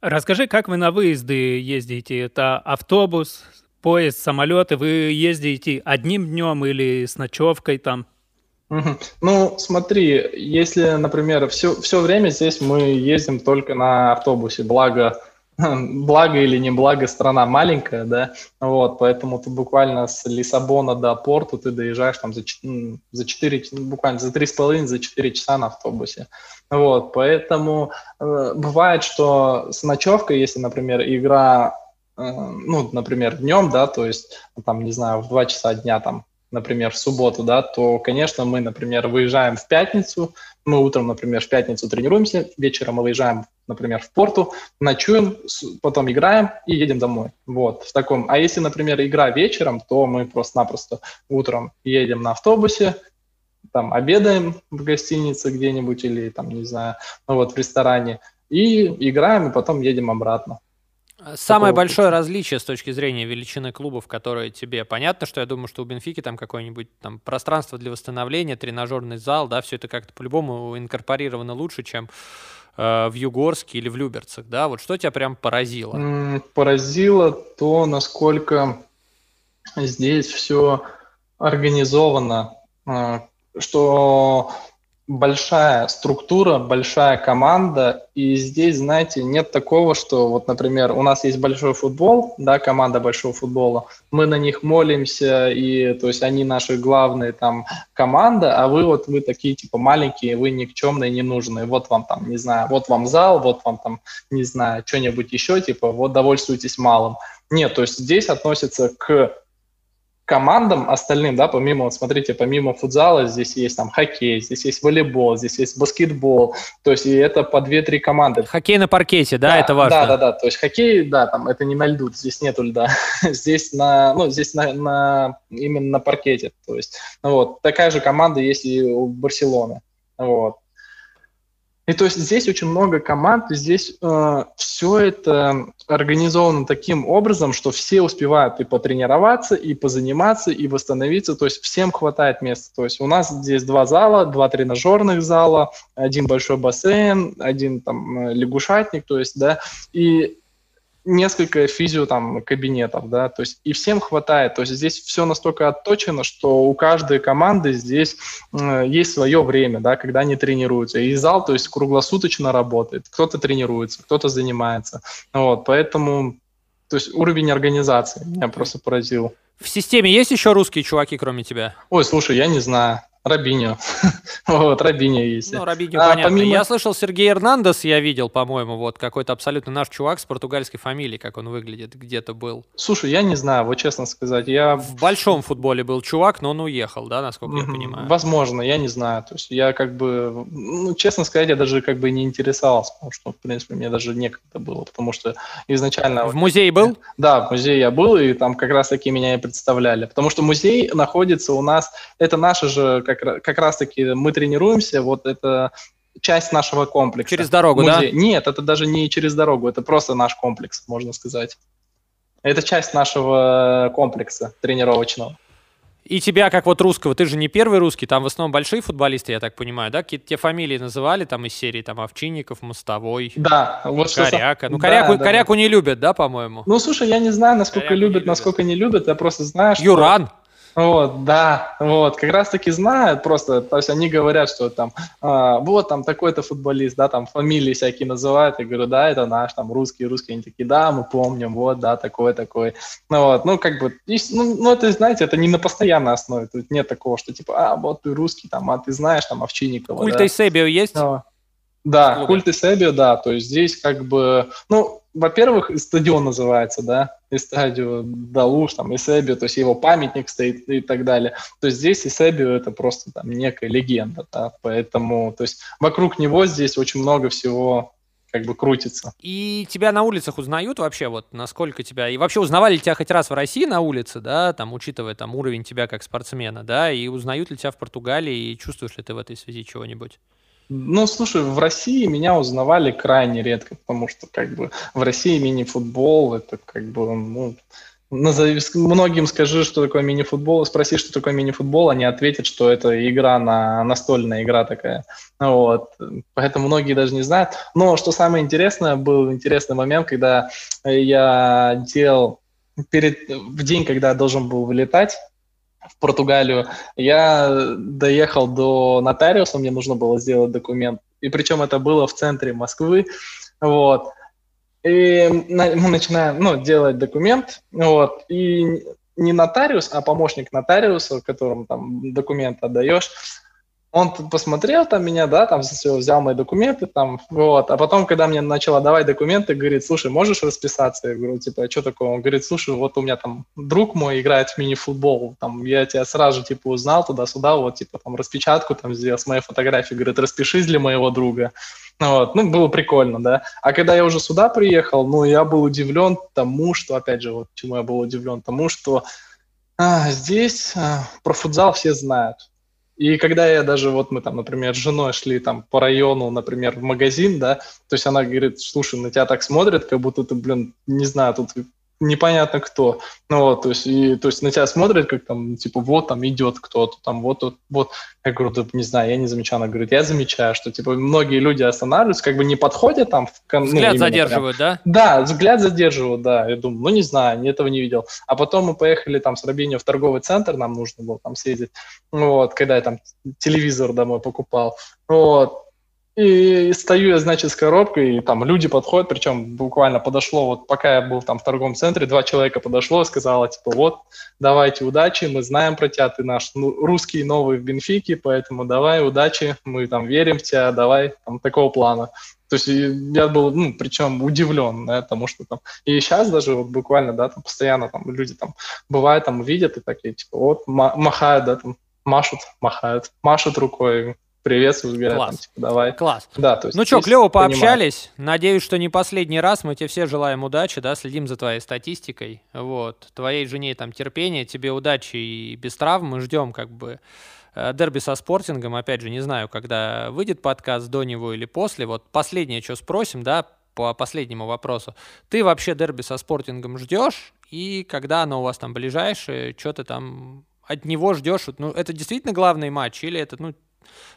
Расскажи, как вы на выезды ездите? Это автобус, поезд, самолеты? Вы ездите одним днем или с ночевкой там? Ну, смотри, если, например, все, все время здесь мы ездим только на автобусе, благо [LAUGHS] благо или не благо, страна маленькая, да, вот, поэтому ты буквально с Лиссабона до Порту ты доезжаешь там за, за 4, буквально за 3,5, за 4 часа на автобусе, вот, поэтому э, бывает, что с ночевкой, если, например, игра, э, ну, например, днем, да, то есть, там, не знаю, в 2 часа дня там например, в субботу, да, то, конечно, мы, например, выезжаем в пятницу, мы утром, например, в пятницу тренируемся, вечером мы выезжаем, например, в порту, ночуем, потом играем и едем домой. Вот, в таком. А если, например, игра вечером, то мы просто-напросто утром едем на автобусе, там обедаем в гостинице где-нибудь или там, не знаю, ну вот в ресторане, и играем, и потом едем обратно. Самое большое различие с точки зрения величины клубов, которые тебе понятно, что я думаю, что у Бенфики там какое-нибудь там пространство для восстановления, тренажерный зал, да, все это как-то по-любому инкорпорировано лучше, чем э, в Югорске или в Люберцах, да? Вот что тебя прям поразило? Поразило то, насколько здесь все организовано, э, что большая структура, большая команда, и здесь, знаете, нет такого, что вот, например, у нас есть большой футбол, да, команда большого футбола, мы на них молимся, и, то есть, они наши главные там команда, а вы вот, вы такие, типа, маленькие, вы никчемные, ненужные, вот вам там, не знаю, вот вам зал, вот вам там, не знаю, что-нибудь еще, типа, вот довольствуйтесь малым. Нет, то есть здесь относится к командам остальным, да, помимо, вот смотрите, помимо футзала здесь есть там хоккей, здесь есть волейбол, здесь есть баскетбол, то есть и это по 2-3 команды. Хоккей на паркете, да, да это важно? Да, да, да, то есть хоккей, да, там это не на льду, здесь нету льда, [LAUGHS] здесь на, ну, здесь на, на, именно на паркете, то есть, ну, вот, такая же команда есть и у Барселоны, вот. И то есть здесь очень много команд, здесь э, все это организовано таким образом, что все успевают и потренироваться, и позаниматься, и восстановиться, то есть всем хватает места. То есть у нас здесь два зала, два тренажерных зала, один большой бассейн, один там э, лягушатник, то есть, да, и несколько физио там кабинетов, да, то есть и всем хватает, то есть здесь все настолько отточено, что у каждой команды здесь э, есть свое время, да, когда они тренируются, и зал, то есть круглосуточно работает, кто-то тренируется, кто-то занимается, вот, поэтому, то есть уровень организации меня просто поразил. В системе есть еще русские чуваки, кроме тебя? Ой, слушай, я не знаю. Рабиньо. [LAUGHS] вот, Рабиньо есть. Ну, Рабиньо, а, понятно. Помимо... Я слышал, Сергей Эрнандес, я видел, по-моему, вот какой-то абсолютно наш чувак с португальской фамилией, как он выглядит, где-то был. Слушай, я не знаю, вот честно сказать, я... В большом футболе был чувак, но он уехал, да, насколько mm-hmm. я понимаю? Возможно, я не знаю. То есть я как бы, ну, честно сказать, я даже как бы не интересовался, потому что, в принципе, мне даже некогда было, потому что изначально... В музее был? Да, в музее я был, и там как раз-таки меня и представляли. Потому что музей находится у нас, это наша же как как, как раз-таки мы тренируемся, вот это часть нашего комплекса. Через дорогу, Музей. да? Нет, это даже не через дорогу, это просто наш комплекс, можно сказать. Это часть нашего комплекса тренировочного. И тебя, как вот русского, ты же не первый русский, там в основном большие футболисты, я так понимаю, да? Какие-то те фамилии называли там из серии, там, Овчинников, Мостовой, Да, вот что... Коряка. Ну, Да, Коряку, да, Коряку не любят, да, по-моему? Ну, слушай, я не знаю, насколько Коряку любят, любят. насколько не любят, я просто знаю, что... Юран. Вот, да, вот, как раз таки знают просто, то есть они говорят, что там, а, вот там такой-то футболист, да, там фамилии всякие называют, я говорю, да, это наш, там, русский, русский, они такие, да, мы помним, вот, да, такой, такой, ну вот, ну, как бы, и ну, ну, это, знаете, это не на постоянной основе, тут нет такого, что, типа, а, вот ты русский, там, а ты знаешь, там, Овчинникова, Культ да. Эйсебио есть? Да. Да, культ Эсебио, да, то есть здесь как бы, ну, во-первых, стадион называется, да, Эстадио Далуш, там, Эсебио, то есть его памятник стоит и так далее. То есть здесь Эсебио это просто там некая легенда, да, поэтому, то есть вокруг него здесь очень много всего как бы крутится. И тебя на улицах узнают вообще, вот насколько тебя... И вообще узнавали ли тебя хоть раз в России на улице, да, там, учитывая там уровень тебя как спортсмена, да, и узнают ли тебя в Португалии, и чувствуешь ли ты в этой связи чего-нибудь? Ну, слушай, в России меня узнавали крайне редко, потому что как бы в России мини-футбол это как бы, ну, назови, многим скажи, что такое мини-футбол, спроси, что такое мини-футбол, они ответят, что это игра на настольная игра такая. Вот. Поэтому многие даже не знают. Но что самое интересное, был интересный момент, когда я делал перед, в день, когда я должен был вылетать, в Португалию, я доехал до нотариуса, мне нужно было сделать документ. И причем это было в центре Москвы. Вот. И мы начинаем ну, делать документ. Вот. И не нотариус, а помощник нотариуса, которому там документ отдаешь, он посмотрел там меня, да, там все, взял мои документы, там, вот, а потом, когда мне начал отдавать документы, говорит, слушай, можешь расписаться? Я говорю, типа, а что такое? Он говорит, слушай, вот у меня там друг мой играет в мини-футбол, там, я тебя сразу, типа, узнал туда-сюда, вот, типа, там, распечатку там сделал с моей фотографией, говорит, распишись для моего друга. Ну Вот, ну, было прикольно, да. А когда я уже сюда приехал, ну, я был удивлен тому, что, опять же, вот чему я был удивлен, тому, что а, здесь а, про футзал все знают. И когда я даже, вот мы там, например, с женой шли там по району, например, в магазин, да, то есть она говорит, слушай, на тебя так смотрят, как будто ты, блин, не знаю, тут непонятно кто. Ну вот, то есть, и, то есть на тебя смотрят, как там, типа, вот там идет кто-то, там, вот, вот, вот. Я говорю, да, не знаю, я не замечаю. Она говорит, я замечаю, что, типа, многие люди останавливаются, как бы не подходят там. В, кон- ну, Взгляд прям- задерживают, да? да, взгляд задерживал, да. Я думаю, ну не знаю, я этого не видел. А потом мы поехали там с Робинью в торговый центр, нам нужно было там съездить. Вот, когда я там телевизор домой покупал. Вот. И стою я, значит, с коробкой, и там люди подходят, причем буквально подошло, вот пока я был там в торговом центре, два человека подошло, сказала, типа, вот, давайте удачи, мы знаем про тебя, ты наш ну, русский новый в Бенфике, поэтому давай удачи, мы там верим в тебя, давай, там, такого плана. То есть и я был, ну, причем удивлен, да, тому что там... И сейчас даже вот буквально, да, там постоянно там люди там бывают, там видят и такие, типа, вот, ма- махают, да, там, машут, махают, машут рукой, говорят, Класс. там, типа, давай. Класс. Да, то есть Ну что, клево пообщались. Надеюсь, что не последний раз. Мы тебе все желаем удачи, да, следим за твоей статистикой. Вот. Твоей жене там терпения, тебе удачи и без травм. Мы ждем как бы э, дерби со спортингом. Опять же, не знаю, когда выйдет подкаст, до него или после. Вот последнее, что спросим, да, по последнему вопросу. Ты вообще дерби со спортингом ждешь? И когда оно у вас там ближайшее, что ты там от него ждешь? Ну, это действительно главный матч или это, ну,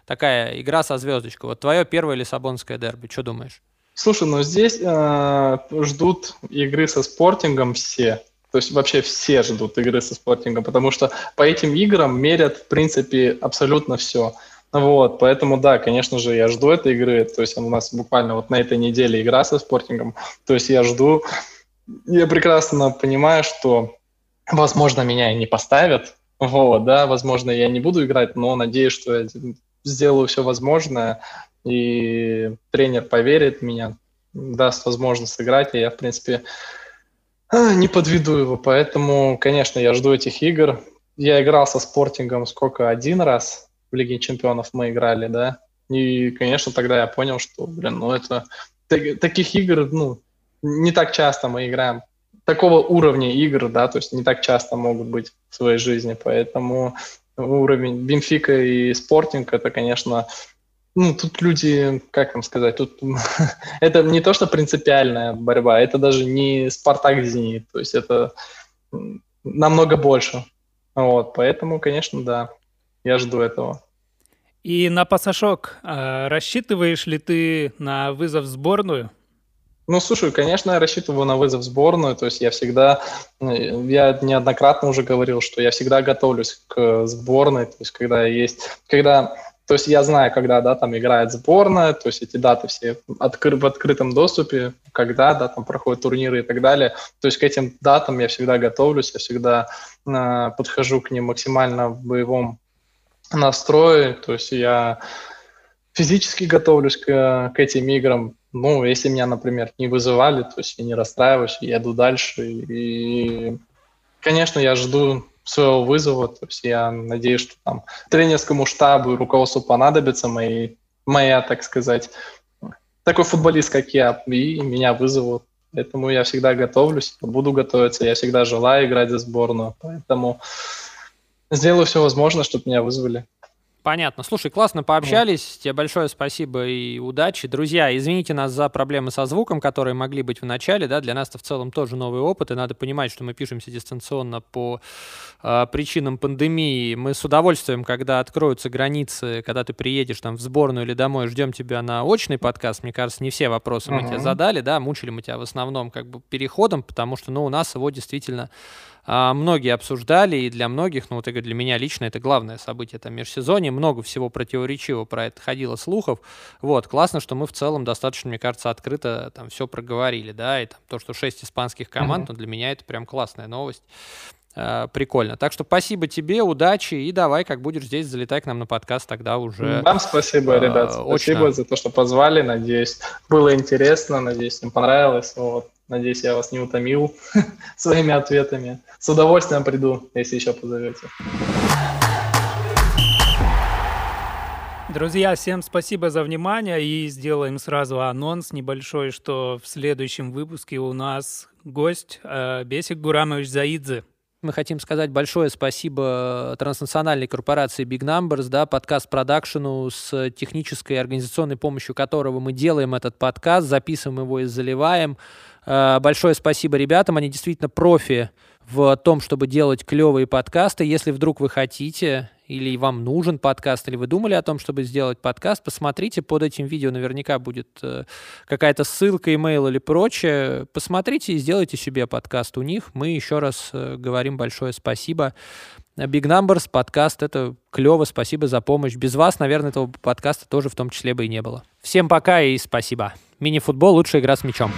такая игра со звездочкой. Вот твое первое лиссабонское дерби, что думаешь? Слушай, ну здесь э, ждут игры со спортингом все. То есть вообще все ждут игры со спортингом, потому что по этим играм мерят, в принципе, абсолютно все. Вот, поэтому, да, конечно же, я жду этой игры. То есть у нас буквально вот на этой неделе игра со спортингом. То есть я жду. Я прекрасно понимаю, что, возможно, меня и не поставят. Вот, да, возможно, я не буду играть, но надеюсь, что я сделаю все возможное, и тренер поверит в меня, даст возможность сыграть, и я, в принципе, а, не подведу его. Поэтому, конечно, я жду этих игр. Я играл со спортингом сколько? Один раз в Лиге чемпионов мы играли, да. И, конечно, тогда я понял, что, блин, ну это... так- Таких игр, ну, не так часто мы играем. Такого уровня игр, да, то есть не так часто могут быть в своей жизни. Поэтому уровень Бенфика и Спортинг, это, конечно, ну, тут люди, как вам сказать, тут [LAUGHS] это не то, что принципиальная борьба, это даже не Спартак Зенит, то есть это намного больше. Вот, поэтому, конечно, да, я жду этого. И на пасашок а рассчитываешь ли ты на вызов в сборную? Ну, слушай, конечно, я рассчитываю на вызов в сборную, то есть я всегда, э, я неоднократно уже говорил, что я всегда готовлюсь к сборной, то есть когда есть, когда, то есть я знаю, когда, да, там играет сборная, то есть эти даты все откры, в открытом доступе, когда, да, там проходят турниры и так далее, то есть к этим датам я всегда готовлюсь, я всегда э, подхожу к ним максимально в боевом настрое, то есть я физически готовлюсь к, к этим играм, ну, если меня, например, не вызывали, то есть я не расстраиваюсь, я иду дальше. И, конечно, я жду своего вызова, то есть я надеюсь, что там тренерскому штабу и руководству понадобится мои, моя, так сказать, такой футболист, как я, и меня вызовут. Поэтому я всегда готовлюсь, буду готовиться, я всегда желаю играть за сборную, поэтому сделаю все возможное, чтобы меня вызвали. Понятно. Слушай, классно пообщались. Тебе большое спасибо и удачи. Друзья, извините нас за проблемы со звуком, которые могли быть в начале. Да? Для нас это в целом тоже новый опыт, и надо понимать, что мы пишемся дистанционно по э, причинам пандемии. Мы с удовольствием, когда откроются границы, когда ты приедешь там в сборную или домой, ждем тебя на очный подкаст. Мне кажется, не все вопросы мы uh-huh. тебе задали, да, мучили мы тебя в основном как бы переходом, потому что, ну, у нас его действительно многие обсуждали, и для многих, ну вот и для меня лично это главное событие это межсезонье, много всего противоречивого про это ходило слухов, вот, классно, что мы в целом достаточно, мне кажется, открыто там все проговорили, да, и там то, что шесть испанских команд, mm-hmm. ну для меня это прям классная новость, а, прикольно. Так что спасибо тебе, удачи, и давай, как будешь здесь, залетай к нам на подкаст, тогда уже... Вам спасибо, ребят, спасибо за то, что позвали, надеюсь, было интересно, надеюсь, им понравилось, вот. Надеюсь, я вас не утомил [LAUGHS] своими ответами. С удовольствием приду, если еще позовете. Друзья, всем спасибо за внимание и сделаем сразу анонс небольшой, что в следующем выпуске у нас гость э, Бесик Гурамович Заидзе. Мы хотим сказать большое спасибо транснациональной корпорации Big Numbers, да, подкаст продакшену с технической и организационной помощью которого мы делаем этот подкаст, записываем его и заливаем. Э, большое спасибо ребятам, они действительно профи в том, чтобы делать клевые подкасты. Если вдруг вы хотите или вам нужен подкаст, или вы думали о том, чтобы сделать подкаст, посмотрите, под этим видео наверняка будет э, какая-то ссылка, имейл или прочее. Посмотрите и сделайте себе подкаст у них. Мы еще раз э, говорим большое спасибо. Big Numbers, подкаст, это клево, спасибо за помощь. Без вас, наверное, этого подкаста тоже в том числе бы и не было. Всем пока и спасибо. Мини-футбол – лучшая игра с мячом.